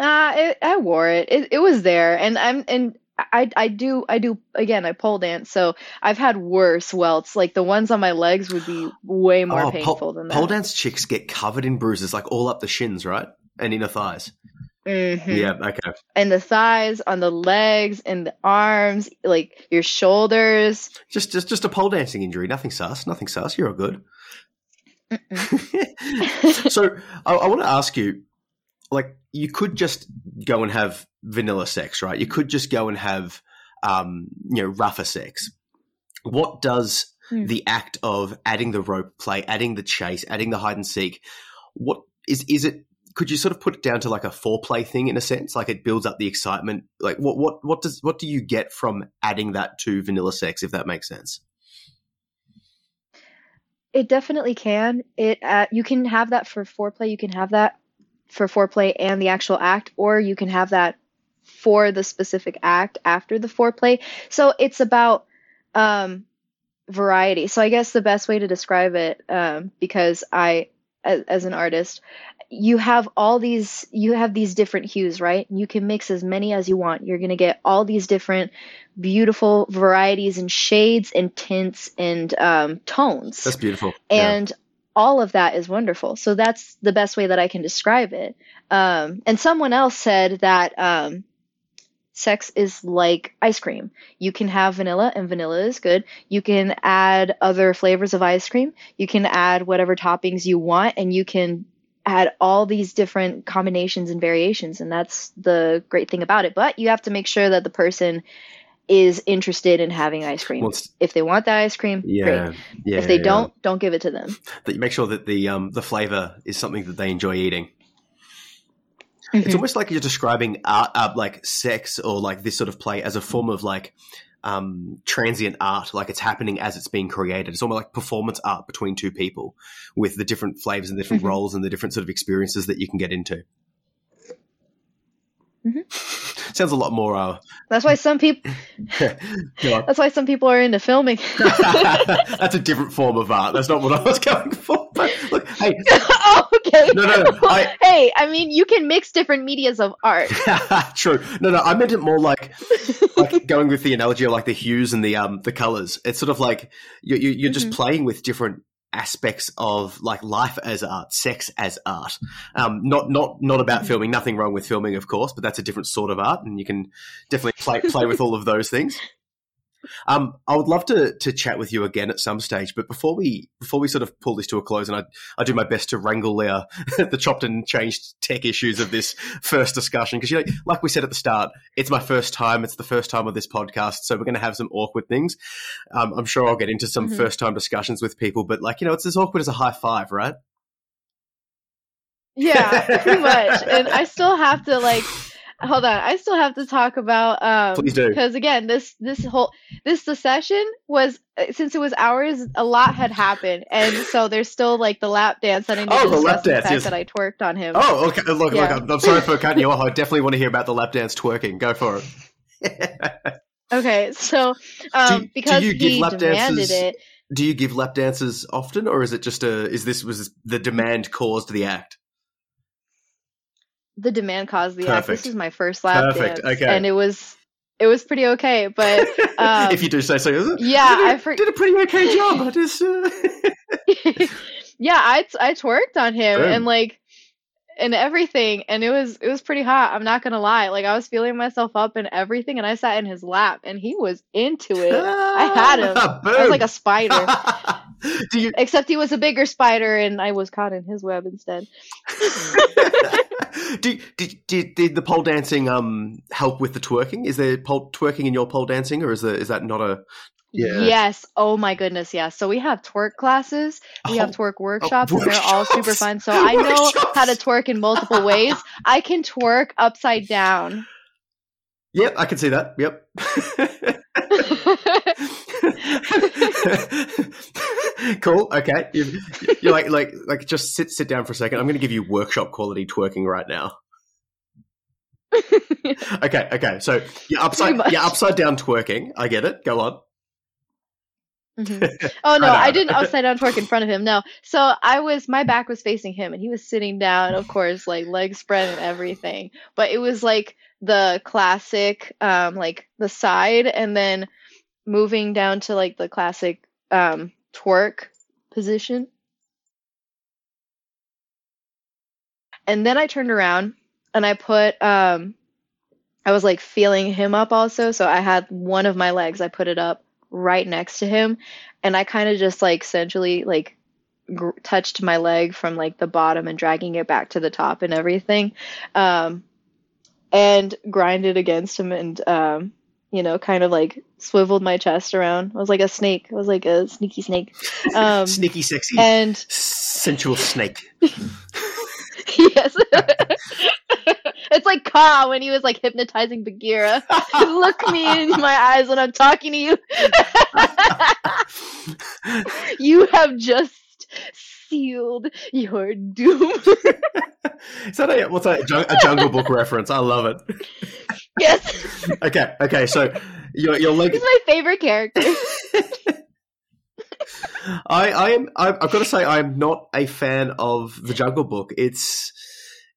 uh, it, I wore it. it. It was there, and I'm and I I do I do again. I pole dance, so I've had worse welts. Like the ones on my legs would be way more oh, painful pole, than pole dance chicks get covered in bruises, like all up the shins, right, and inner thighs. Hmm Yeah. Okay. And the thighs, on the legs, and the arms, like your shoulders. Just just just a pole dancing injury. Nothing sus. Nothing sus. You're all good. So I, I want to ask you, like, you could just go and have vanilla sex, right? You could just go and have, um, you know, rougher sex. What does Hmm. the act of adding the rope play, adding the chase, adding the hide and seek? What is is it? Could you sort of put it down to like a foreplay thing in a sense? Like it builds up the excitement. Like what what what does what do you get from adding that to vanilla sex? If that makes sense. It definitely can. It uh, you can have that for foreplay. You can have that for foreplay and the actual act, or you can have that for the specific act after the foreplay. So it's about um, variety. So I guess the best way to describe it, um, because I, as, as an artist, you have all these you have these different hues, right? You can mix as many as you want. You're gonna get all these different beautiful varieties and shades and tints and um, tones That's beautiful. Yeah. and all of that is wonderful. So that's the best way that I can describe it. Um, and someone else said that um, sex is like ice cream. You can have vanilla, and vanilla is good. You can add other flavors of ice cream. You can add whatever toppings you want, and you can add all these different combinations and variations. And that's the great thing about it. But you have to make sure that the person is interested in having ice cream. Well, if they want that ice cream, yeah, great. yeah. if they yeah. don't, don't give it to them. you make sure that the um the flavor is something that they enjoy eating. It's Mhm. almost like you're describing art, uh, like sex or like this sort of play as a form of like um transient art, like it's happening as it's being created. It's almost like performance art between two people with the different flavors and different Mhm. roles and the different sort of experiences that you can get into. Mhm. Sounds a lot more. Uh, That's why some people. That's why some people are into filming. That's a different form of art. That's not what I was going for. But look, hey, oh, okay. No, no, I- hey, I mean, you can mix different medias of art. True. No, no, I meant it more like like going with the analogy of like the hues and the um the colors. It's sort of like you, you you're just Mhm. playing with different aspects of like life as art, sex as art. Um, not not not about filming. Nothing wrong with filming, of course, but that's a different sort of art, and you can definitely play play with all of those things. Um, I would love to to chat with you again at some stage, but before we before we sort of pull this to a close, and I I do my best to wrangle the uh, the chopped and changed tech issues of this first discussion because you know, like we said at the start, it's my first time. It's the first time of this podcast, so we're going to have some awkward things. Um, I'm sure I'll get into some Mhm. first time discussions with people, but like you know, it's as awkward as a high five, right? yeah, pretty much. And I still have to like. Hold on, I still have to talk about um Please do. because again, this this whole this the session was uh, since it was ours, a lot had happened, and so there's still like the lap dance that I need Oh, to the lap discuss the dance, fact yes. that I twerked on him. Oh, okay. Look, Yeah. look. I'm, I'm sorry for cutting you off. I definitely want to hear about the lap dance twerking. Go for it. Okay, so um, do because you give lap demanded dances- it, Do you give lap dances often, or is it just a? Is this was the demand caused the act? The demand caused the act. This is my first lap Perfect, dance, okay. and it was it was pretty okay. But um, if you do say so, is it? yeah, did, I for- did a pretty okay job. I just. Uh... yeah, I I twerked on him Boom. and like and everything, and it was it was pretty hot. I'm not gonna lie. Like I was feeling myself up and everything, and I sat in his lap, and he was into it. I had him. I was like a spider. do you Except he was a bigger spider, and I was caught in his web instead. do, did, did did the pole dancing um help with the twerking? Is there pole twerking in your pole dancing, or is there is that not a Yeah. Yes. Oh my goodness. Yes. So we have twerk classes. We have Oh, twerk oh, workshops, and they're all super fun. So I know how to Workshops. twerk in multiple ways. I can twerk upside down. Yep, I can see that. Yep. cool. Okay. You, you're like like like just sit sit down for a second. I'm going to give you workshop quality twerking right now. Okay. Okay. So you're upside you're upside down twerking. I get it. Go on. Mhm. Oh no. I didn't upside down twerk in front of him. No. So I was my back was facing him and he was sitting down, of course, like legs spread and everything. But it was like the classic um like the side and then moving down to like the classic um twerk position. And then I turned around and I put um I was like feeling him up also, so I had one of my legs I put it up right next to him and I kind of just like centrally like gr- touched my leg from like the bottom and dragging it back to the top and everything. Um and grinded against him and um you know kind of like swiveled my chest around. I was like a snake. I was like a sneaky snake. Um Sneaky, sexy, and sensual snake. yes. Kaa when he was like hypnotizing Bagheera. Look me in my eyes when I'm talking to you. you have just sealed your doom. Is that a what's that? A, Jungle Book reference? I love it. yes. Okay, okay. So your your leg. He's my favorite character. I I am. I, I've got to say, I'm not a fan of the Jungle Book. It's.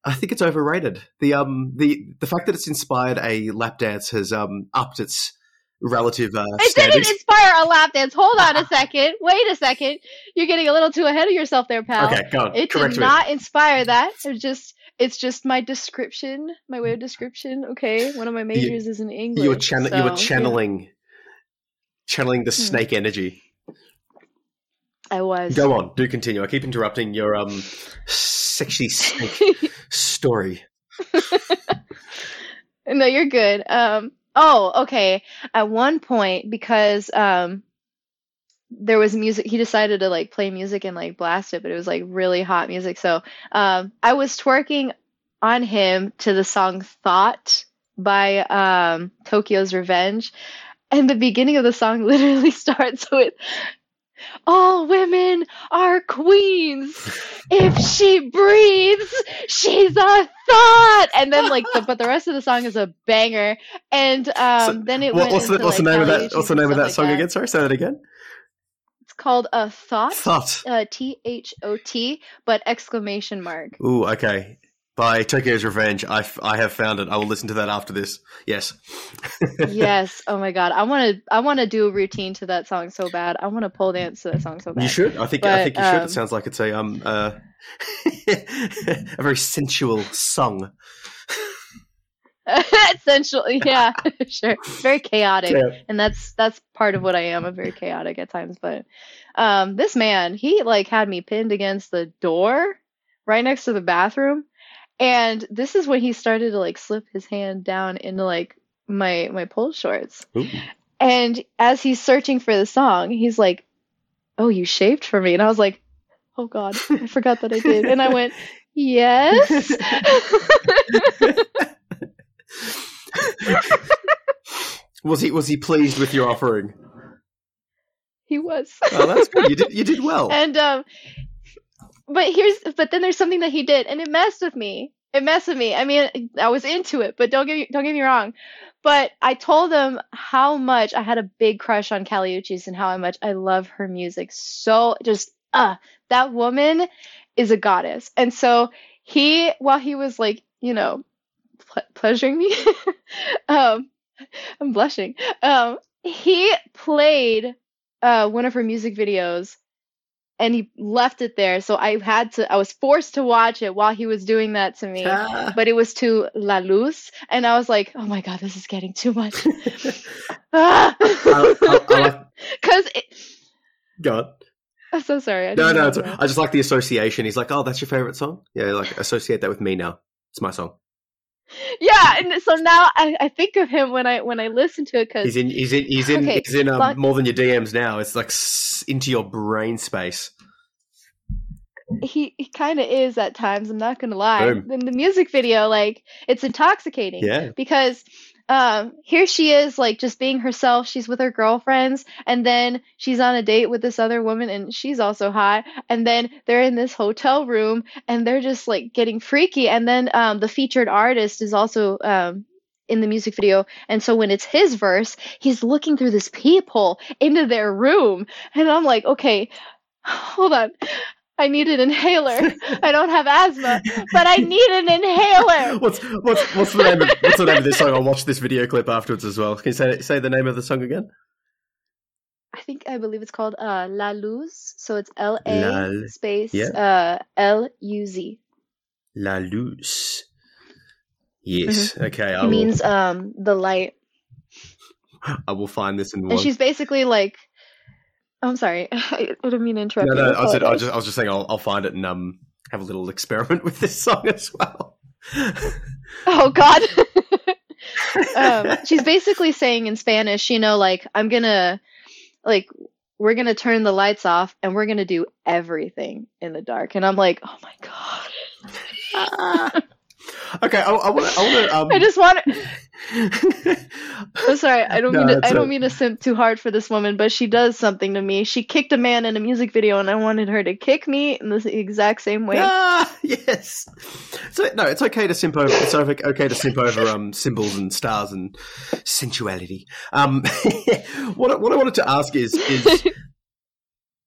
I think it's overrated. The um the the fact that it's inspired a lap dance has um upped its relative uh, It standings. didn't inspire a lap dance. Hold on a second. Wait a second. You're getting a little too ahead of yourself there, pal. Okay, go on. It Correct did me. not inspire that. It's just it's just my description, my way of description. Okay, one of my majors is in English. you were channel. you were channeling, channeling the Hmm. snake energy. I was. Go on. Do continue. I keep interrupting your um sexy snake story. no, you're good. Um. Oh, okay. At one point, because um, there was music, he decided to like play music and like blast it, but it was like really hot music. So um, I was twerking on him to the song "Thought" by um Tokyo's Revenge, and the beginning of the song literally starts with. All women are queens. If she breathes, she's a thought. And then like the but the rest of the song is a banger. And um So, then it What, went what's the into, what's the name of that? What's the name of that like song that. again? Sorry, say that again. It's called a thought. Thought. Uh, T H O T, but exclamation mark. Ooh, okay. By Tokyo's Revenge. I, f- I have found it. I will listen to that after this. Yes. yes. Oh my god. I want to. I want to do a routine to that song so bad. I want to pole dance to that song so bad. You should. I think. I think you should. um, It sounds like it's a um uh, a very sensual song. Essentially, yeah, sure. Very chaotic. Yeah. and that's that's part of what I am. I'm very chaotic at times, but um, this man, he like had me pinned against the door right next to the bathroom, and this is when he started to like slip his hand down into like my my pole shorts, Ooh. and as he's searching for the song, he's like, "Oh, you shaved for me," and I was like, "Oh God, I forgot that I did," and I went, "Yes." was he was he pleased with your offering? he was. Oh, that's good. You did you did well. And um but here's but then there's something that he did and it messed with me. It messed with me. I mean, I was into it, but don't get don't get me wrong. But I told him how much I had a big crush on Kali Uchis and how much I love her music. So just uh that woman is a goddess. And so he while he was like, you know, ple- pleasuring me um I'm blushing. Um he played uh, one of her music videos and he left it there. So I had to, I was forced to watch it while he was doing that to me. Ah. But it was to La Luz. And I was like, oh my God, this is getting too much. Ah! Because go on. I'm so sorry. No, no, it's. I just like the association. He's like, "Oh, that's your favorite song." Yeah, like associate that with me now. It's my song. Yeah. And so now I, I think of him when I, when I listen to it because He's in. He's in. He's in. Okay, he's in um, but- more than your DMs now. It's like into your brain space. he, he kind of is at times. I'm not going to lie. Boom. In the music video, like, it's intoxicating. Yeah. because um here she is like just being herself. She's with her girlfriends and then she's on a date with this other woman and she's also hot. And then they're in this hotel room and they're just like getting freaky. And then um the featured artist is also um in the music video. And so when it's his verse he's looking through this peephole into their room. And i'm like okay hold on i need an inhaler i don't have asthma but i need an inhaler What's what's what's the name of what's the name of this song? I'll watch this video clip afterwards as well. Can you say say the name of the song again? I think I believe it's called uh La Luz. So it's La- space yeah. uh L U Z. La Luz. Yes. Okay. I It will, means um the light. I will find this in And one. she's basically like I'm sorry. I didn't mean to interrupt No, no. I, said, I, was just, I was just saying I'll, I'll find it and um have a little experiment with this song as well. Oh God. um, she's basically saying in Spanish, you know, like I'm gonna, like, we're gonna turn the lights off and we're gonna do everything in the dark. And I'm like, oh my God. Okay. I want to. I want to. Um, I just want. I'm sorry. I don't No, mean to. I don't a- mean to simp too hard for this woman, but she does something to me. She kicked a man in a music video, and I wanted her to kick me in the exact same way. Ah, yes. So no, it's okay to simp over. It's okay to simp over um symbols and stars and sensuality. Um, what I- what I wanted to ask is is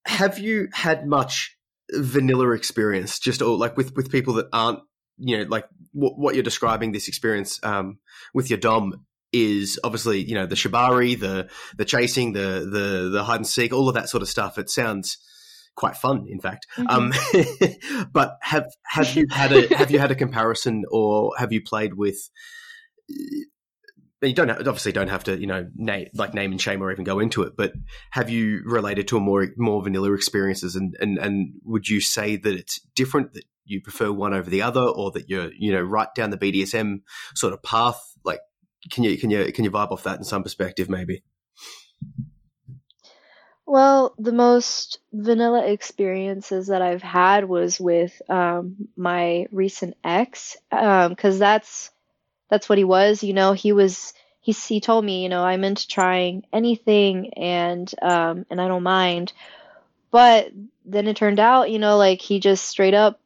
have you had much vanilla experience just or like with with people that aren't you know like what, what you're describing this experience um with your dom is obviously you know the shibari the the chasing the the the hide and seek all of that sort of stuff. It sounds quite fun in fact. Um but have have you had a have you had a comparison or have you played with you don't have, obviously don't have to you know name like name and shame or even go into it but have you related to a more more vanilla experiences? And and and would you say that it's different that you prefer one over the other or that you're you know right down the BDSM sort of path like can you can you can you vibe off that in some perspective maybe Well, the most vanilla experiences that I've had was with um, my recent ex, because that's that's what he was. You know, he was he he told me, you know, I'm into trying anything, and um, and I don't mind. But then it turned out, you know, like he just straight up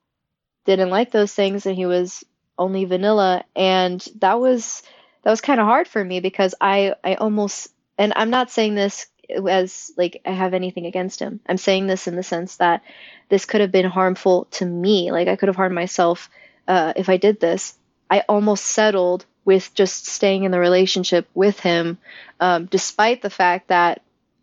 didn't like those things, and he was only vanilla, and that was that was kind of hard for me because I I almost and I'm not saying this as like I have anything against him. I'm saying this in the sense that this could have been harmful to me. Like I could have harmed myself uh, if I did this. I almost settled with just staying in the relationship with him, um, despite the fact that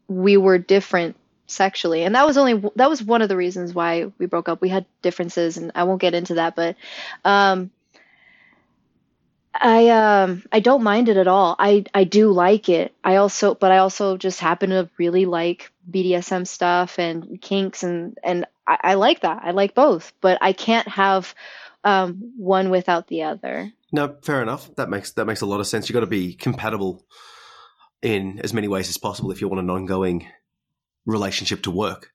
we were different sexually, and that was only that was one of the reasons why we broke up. We had differences, and I won't get into that, but um, I um I don't mind it at all. I I do like it. I also but I also just happen to really like BDSM stuff and kinks and and I, I like that. I like both, but I can't have um one without the other. no fair enough that makes that makes a lot of sense you got to be compatible in as many ways as possible if you want an ongoing relationship to work.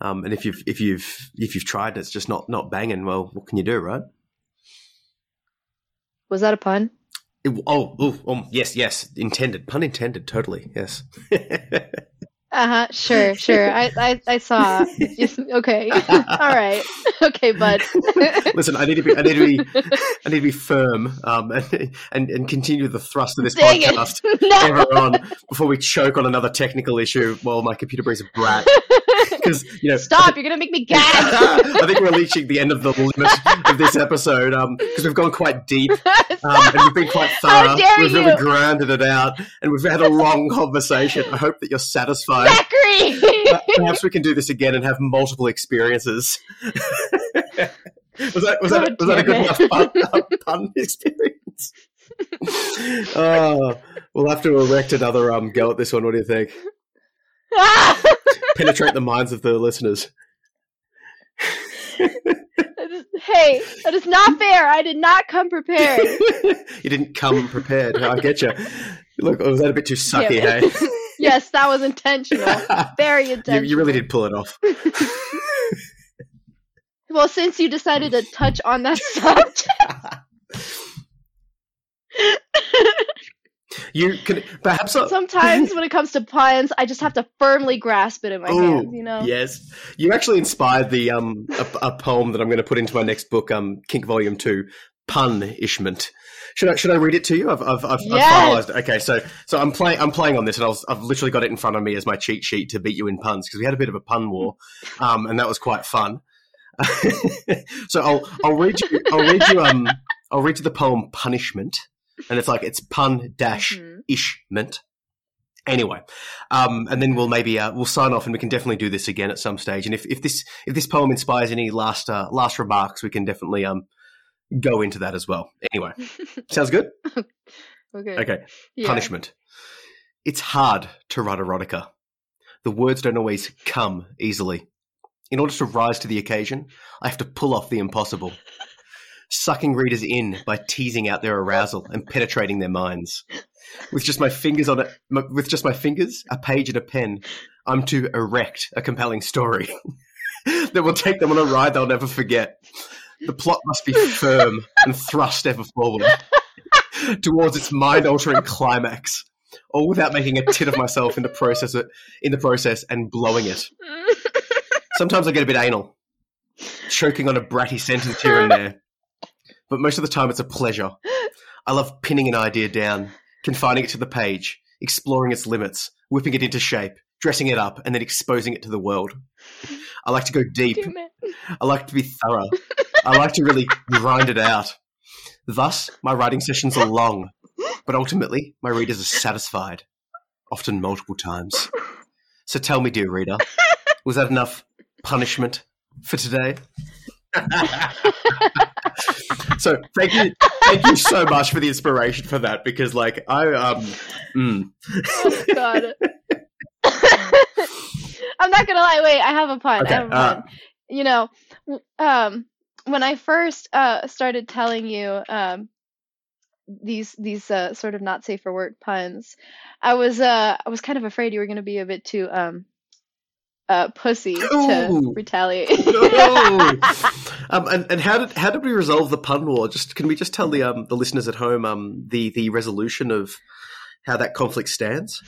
Um, and if you've if you've if you've tried and it's just not not banging well what can you do right? Was that a pun? It- oh, oh, oh, yes, yes, intended, pun intended, totally, yes. Uh-huh, sure, sure. I I, I saw. Okay. All right. Okay, bud. Listen, I need to be, I need to be, I need to be firm, um, and and, and continue the thrust of this Dang podcast No. ever on before we choke on another technical issue while my computer brings a brat. Because you know, Stop, you're gonna make me gag. I think we're reaching the end of the limit of this episode because we've gone quite deep um, and we've been quite thorough. We've you. really grounded it out and we've had a long conversation. I hope that you're satisfied. Zachary! Uh, Perhaps we can do this again and have multiple experiences. was that was that, was that a good enough pun, uh, experience? oh, we'll have to erect another um, go at this one. What do you think? Penetrate the minds of the listeners. Hey, that is not fair. I did not come prepared. you didn't come prepared. I get you. Look, oh, was that a bit too sucky? Damn Hey, yes, that was intentional. Very you, intentional. you really did pull it off. Well, since you decided to touch on that subject, You can perhaps. sometimes when it comes to puns, I just have to firmly grasp it in my Ooh, hands. You know. Yes, you actually inspired the um a, a poem that I'm going to put into my next book, um Kink Volume Two, Punishment. Should I should I read it to you? I've I've, I've, Yes. I've finalized. It. Okay, so so I'm playing I'm playing on this, and I was, I've literally got it in front of me as my cheat sheet to beat you in puns because we had a bit of a pun war, um, and that was quite fun. so I'll I'll read you I'll read you um I'll read you the poem Punishment, and it's like it's pun dash Mhm. ishment. Anyway, um, and then we'll maybe uh, we'll sign off, and we can definitely do this again at some stage. And if, if this if this poem inspires any last uh, last remarks, we can definitely um go into that as well. Anyway, sounds good. okay. Okay, Yeah. punishment. It's hard to write erotica. The words don't always come easily. In order to rise to the occasion, I have to pull off the impossible, sucking readers in by teasing out their arousal and penetrating their minds. With just my fingers on it, with just my fingers, a page and a pen, I'm to erect a compelling story that will take them on a ride they'll never forget. The plot must be firm and thrust ever forward towards its mind-altering climax, all without making a tit of myself in the process in the process and blowing it. Sometimes I get a bit anal, choking on a bratty sentence here and there, but most of the time it's a pleasure. I love pinning an idea down, confining it to the page, exploring its limits, whipping it into shape, dressing it up, and then exposing it to the world. I like to go deep. I like to be thorough. I like to really grind it out. Thus, my writing sessions are long, but ultimately, my readers are satisfied, often multiple times. So tell me, dear reader, was that enough punishment for today? so thank you, thank you so much for the inspiration for that because, like, I um, mm. Oh, God. I'm not gonna lie. Wait, I have a pun. Okay, I have a uh, you know, um, when I first uh, started telling you um, these these uh, sort of not safe for work puns, I was uh, I was kind of afraid you were gonna be a bit too um, uh, pussy to retaliate. No. um, and, and how did how did we resolve the pun war? Just can we just tell the um the listeners at home um the the resolution of how that conflict stands?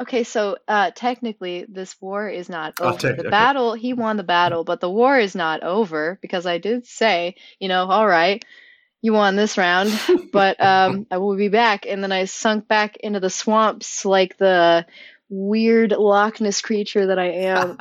Okay, so uh, technically, this war is not Oh, over. the okay. battle, he won the battle, but the war is not over because I did say, you know, all right, you won this round, but um, I will be back. And then I sunk back into the swamps like the weird Loch Ness creature that I am.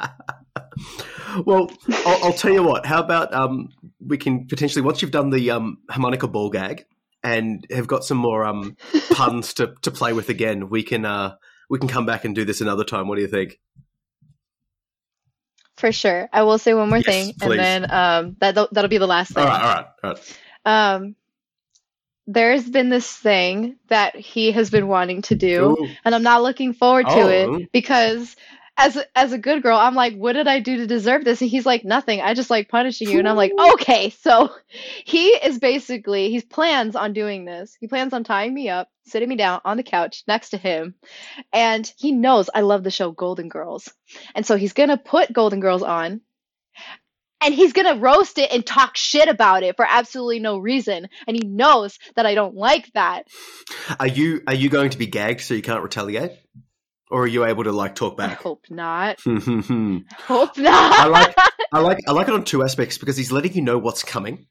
well, I'll, I'll tell you what. How about um we can potentially once you've done the um harmonica ball gag and have got some more um puns to to play with again, we can uh we can come back and do this another time. What do you think? For sure. I will say one more Yes, thing, please. and then um, that that'll be the last thing. All right, all right, all right. Um, there's been this thing that he has been wanting to do. Ooh. and I'm not looking forward to Oh. it because as a- as a good girl, I'm like, what did I do to deserve this? And he's like, nothing. I just like punishing you. And I'm like, okay. So he is basically he plans on doing this. He plans on tying me up, sitting me down on the couch next to him, and he knows I love the show Golden Girls, and so he's gonna put Golden Girls on. And he's gonna roast it and talk shit about it for absolutely no reason. And he knows that I don't like that. Are you are you going to be gagged so you can't retaliate, or are you able to like talk I back? hope not. I Hope not. i like I like I like it on two aspects because he's letting you know what's coming.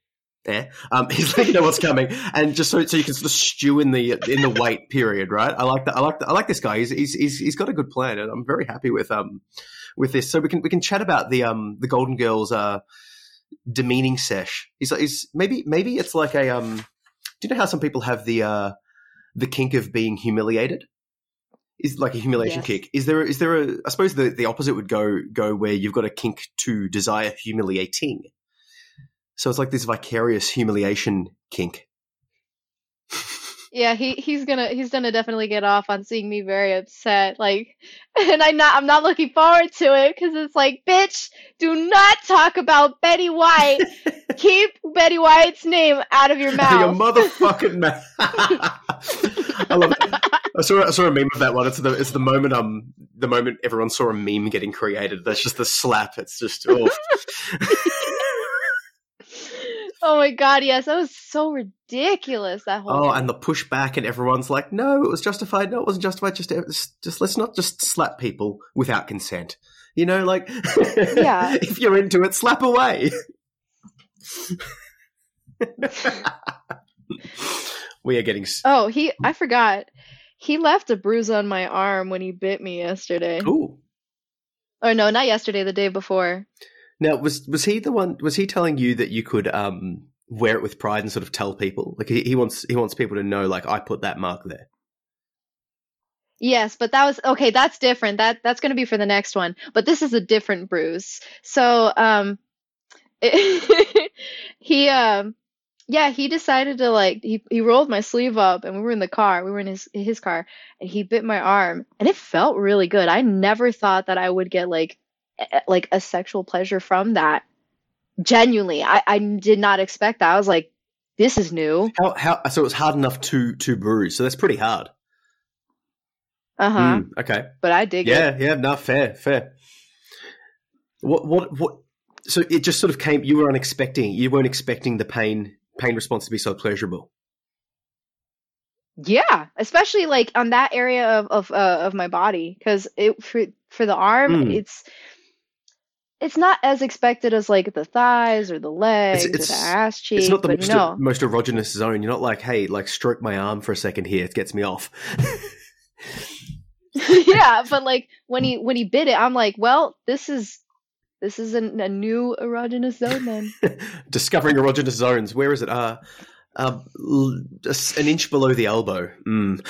Yeah, um, he's letting you know what's coming, and just so so you can sort of stew in the in the wait period, right? I like that. I like that. I like this guy. He's, he's he's he's got a good plan, and I'm very happy with um with this. So we can we can chat about the um the Golden Girls uh demeaning sesh. Like he's maybe maybe it's like a um. Do you know how some people have the uh the kink of being humiliated? Is like a humiliation Yes. kick. Is there is there a I suppose the, the opposite would go go where you've got a kink to desire humiliating. So it's like this vicarious humiliation kink. Yeah, he he's gonna he's gonna definitely get off on seeing me very upset. Like, and I'm not I'm not looking forward to it because it's like, bitch, do not talk about Betty White. Keep Betty White's name out of your mouth. Your motherfucking mouth. I love it. I saw I saw a meme of that one. It's the it's the moment um the moment everyone saw a meme getting created. That's just the slap. It's just oh. Oh my god, yes, that was so ridiculous. That whole. Oh, and the pushback, and everyone's like, "No, it was justified. No, it wasn't justified. Just, just, just let's not just slap people without consent. You know, like, Yeah. if you're into it, slap away." we are getting. s- Oh, he hmm. I forgot. He left a bruise on my arm when he bit me yesterday. Ooh. Or no, not yesterday, the day before. Now, was was he the one? Was he telling you that you could um wear it with pride and sort of tell people? Like he, he wants he wants people to know, like I put that mark there. Yes, but that was okay, that's different. That that's going to be for the next one. But this is a different bruise. So, um he um yeah, he decided to like he he rolled my sleeve up and we were in the car. We were in his his car and he bit my arm and it felt really good. I never thought that I would get like like a sexual pleasure from that. Genuinely, I I did not expect that. I was like, this is new. How how so it was hard enough to to bruise. So that's pretty hard. Uh huh. Mm, okay. But I dig it. Yeah, yeah, no, fair, fair. What what what so it just sort of came you were unexpecting you weren't expecting the pain pain response to be so pleasurable. Yeah, especially like on that area of of uh, of my body because it for for the arm Mm. it's it's not as expected as like the thighs or the legs or it's- the ass cheek, It's not the most, most erogenous zone. You're not like, hey, like stroke my arm for a second here. It gets me off. yeah, but like when he when he bit it, I'm like, well, this is this is an, a new erogenous zone then. Discovering erogenous zones. Where is it? Uh, uh, an inch below the elbow. Mm.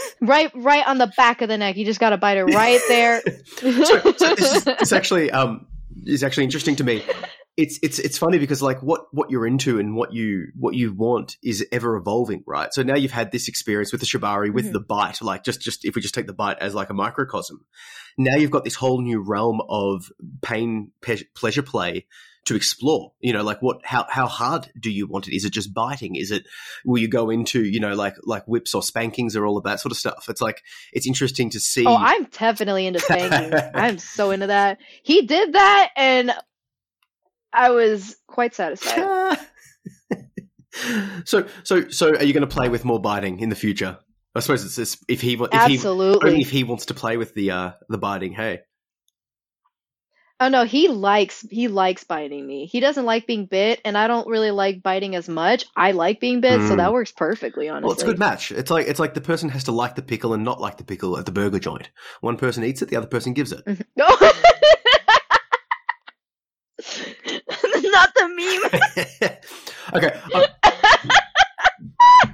right right on the back of the neck. You just got to bite it right there. so, so this is it's actually um is actually interesting to me. It's it's it's funny because like what what you're into and what you what you want is ever evolving, right? So now you've had this experience with the shibari, with Mhm. the bite, like just just if we just take the bite as like a microcosm, now you've got this whole new realm of pain pe- pleasure play to explore. You know, like what how how hard do you want it? Is it just biting? Is it will you go into you know like like whips or spankings or all of that sort of stuff? It's like it's interesting to see. Oh, I'm definitely into spanking. I'm so into that. He did that, and I was quite satisfied. so so so are you going to play with more biting in the future? I suppose it's this, if he if he only Absolutely. if he wants to play with the uh the biting. Hey, Oh no, he likes he likes biting me. He doesn't like being bit, and I don't really like biting as much. I like being bit, so Mm. that works perfectly. Honestly, well, it's a good match. It's like it's like the person has to like the pickle and not like the pickle at the burger joint. One person eats it, the other person gives it. No. Not the meme. okay. um,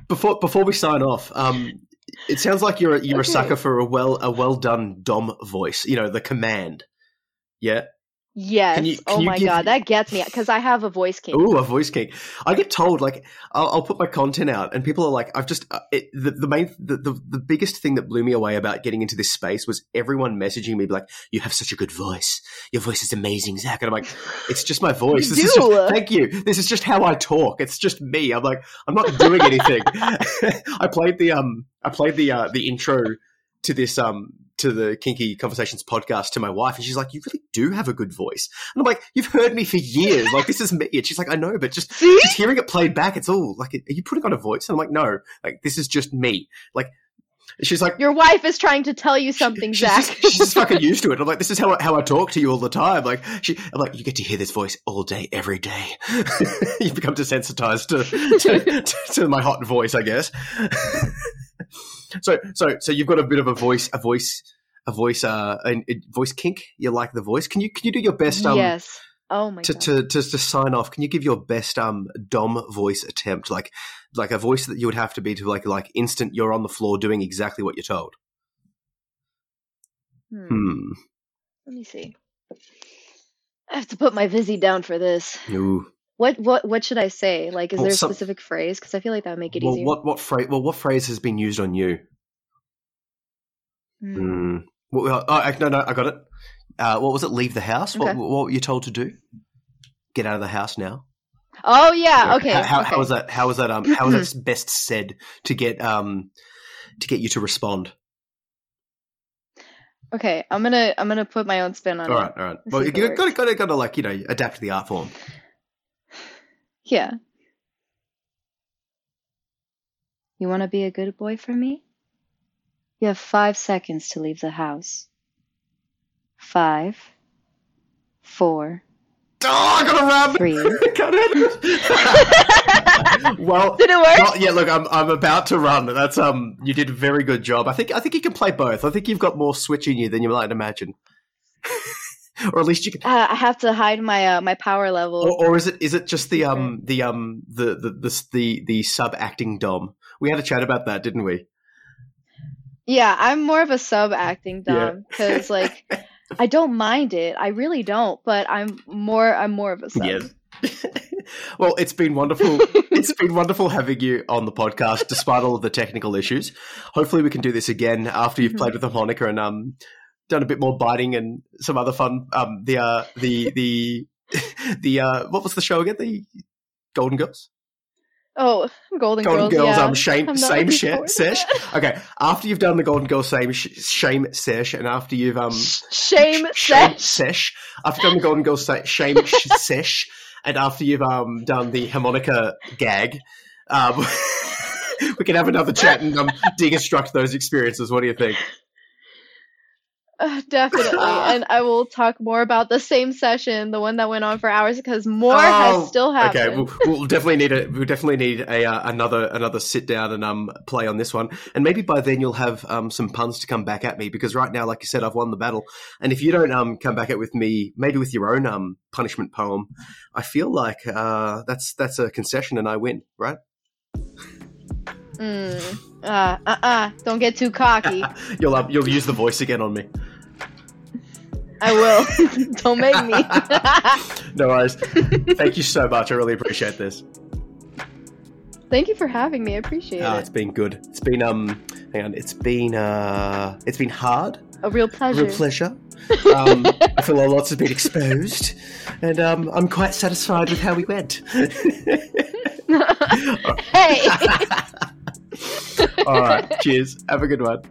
before before we sign off, um, it sounds like you're a, you're a sucker for a well a well done dom voice. You know the command. Yeah. Yes. you- can oh my give- god, that gets me because I have a voice kink. Ooh, a voice kink. I get told like I'll, I'll put my content out, and people are like, "I've just uh, it, the the main the, the the biggest thing that blew me away about getting into this space was everyone messaging me like, "You have such a good voice. Your voice is amazing, Zac." And I'm like, "It's just my voice. This is just, thank you. This is just how I talk. It's just me." I'm like, I'm not doing anything. I played the um I played the uh, the intro to this um to the Kinky Conversations podcast to my wife, and she's like, "You really do have a good voice." And I'm like, "You've heard me for years. Like this is me." And she's like, "I know, but just just hearing it played back, it's all like, are you putting on a voice?" And I'm like, "No, like this is just me." Like she's like. Your wife is trying to tell you something, She's Zac. just, she's just fucking used to it. I'm like, this is how I, how I talk to you all the time. Like, she, I'm like, you get to hear this voice all day, every day. you become desensitized to, to, to, to my hot voice, I guess. so, so, so you've got a bit of a voice, a voice, a voice, uh, a, a voice kink. You like the voice? Can you can you do your best? Um, yes. Oh my to, god. to, to to sign off, can you give your best um dom voice attempt, like like a voice that you would have to be to like like instant you're on the floor doing exactly what you're told? Hmm. Hmm. Let me see. I have to put my Vizzy down for this. Ooh. What what what should I say? Like, is Well, there a some- specific phrase? Because I feel like that would make it Well, easier. what what phrase? Well, what phrase has been used on you? Hmm. Hmm. What, oh, no, no, I got it. Uh, what was it? Leave the house. What, Okay. what were you told to do? Get out of the house now. Oh yeah. Okay. How, how, okay. how was that? How was that? Um, how was that best said to get um to get you to respond? Okay. I'm gonna I'm gonna put my own spin on All it. All right, all right. Well, you got to got to like you know adapt to the art form. Yeah. You want to be a good boy for me? You have five seconds to leave the house. Five, four, Oh, I gotta run. three. Got it. well, Did it work? yet. Look, I'm I'm about to run. That's um. You did a very good job. I think I think you can play both. I think you've got more switch in you than you might imagine. or at least you can. Uh, I have to hide my uh, my power level. Or, or is it is it just the um the um the the the the, the sub acting dom? We had a chat about that, didn't we? Yeah, I'm more of a sub acting dom because like I don't mind it. I really don't, but I'm more I'm more of a sub. Yeah. well, it's been wonderful. it's been wonderful having you on the podcast, despite all of the technical issues. Hopefully, we can do this again after you've played with the harmonica and um, done a bit more biting and some other fun. Um, the uh, the the the uh, what was the show again? The Golden Girls. Oh, Golden, Golden Girls. Girls, yeah. um, shame, I'm same shit, sesh. Okay, after you've done the Golden Girls, same sh- shame sesh, and after you've um Shame sh- sesh. sesh, after you've done the Golden Girls sa- shame sh- sesh, and after you've um done the harmonica gag, um, we can have another chat and um deconstruct those experiences. What do you think? Uh, definitely. and I will talk more about the same session, the one that went on for hours, because more has Oh, still happened. Okay, we'll, we'll definitely need a we'll definitely need a uh, another another sit down and um play on this one, and maybe by then you'll have um some puns to come back at me because right now, like you said, I've won the battle, and if you don't um come back at with me, maybe with your own um punishment poem, I feel like uh that's that's a concession and I win, right? Mm. Uh, uh, uh. Don't get too cocky. You'll um, you'll use the voice again on me. I will. Don't make me. No worries. Thank you so much. I really appreciate this. Thank you for having me. I appreciate Uh, it. it's been good. It's been um, hang on. It's been uh, it's been hard. A real A pleasure. real pleasure. Um, I feel a lots has been exposed, and um, I'm quite satisfied with how we went. hey. All right, cheers. Have a good one.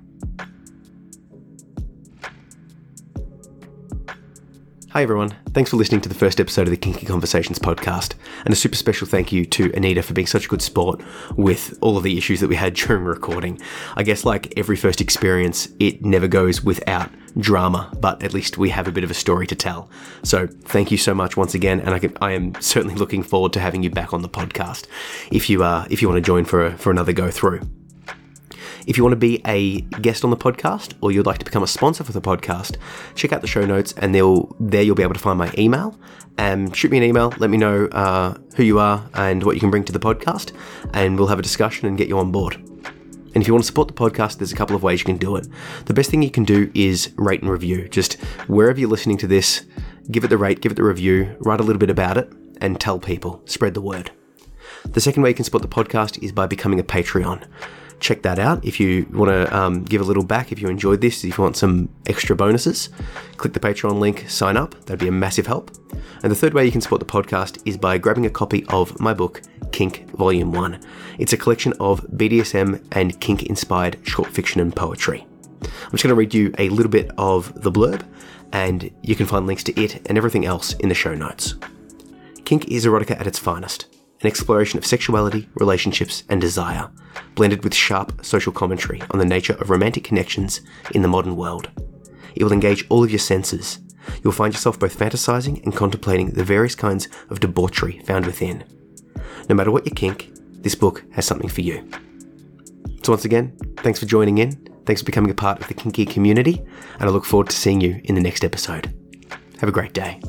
Hi, everyone. Thanks for listening to the first episode of the Kinky Conversations podcast. And a super special thank you to Anita for being such a good sport with all of the issues that we had during recording. I guess, like every first experience, it never goes without drama, but at least we have a bit of a story to tell. So, thank you so much once again. And I, can, I am certainly looking forward to having you back on the podcast if you, uh, if you want to join for, a, for another go through. If you want to be a guest on the podcast or you'd like to become a sponsor for the podcast, check out the show notes and there you'll be able to find my email. Um, shoot me an email, let me know uh, who you are and what you can bring to the podcast, and we'll have a discussion and get you on board. And if you want to support the podcast, there's a couple of ways you can do it. The best thing you can do is rate and review. Just wherever you're listening to this, give it the rate, give it the review, write a little bit about it, and tell people. Spread the word. The second way you can support the podcast is by becoming a Patreon. Check that out if you want to um, give a little back, if you enjoyed this, if you want some extra bonuses. Click the Patreon link, sign up, that'd be a massive help. And the third way you can support the podcast is by grabbing a copy of my book, Kink Volume 1. It's a collection of BDSM and kink inspired short fiction and poetry. I'm just going to read you a little bit of the blurb, and you can find links to it and everything else in the show notes. Kink is erotica at its finest an exploration of sexuality, relationships, and desire, blended with sharp social commentary on the nature of romantic connections in the modern world. It will engage all of your senses. You'll find yourself both fantasizing and contemplating the various kinds of debauchery found within. No matter what your kink, this book has something for you. So, once again, thanks for joining in. Thanks for becoming a part of the kinky community, and I look forward to seeing you in the next episode. Have a great day.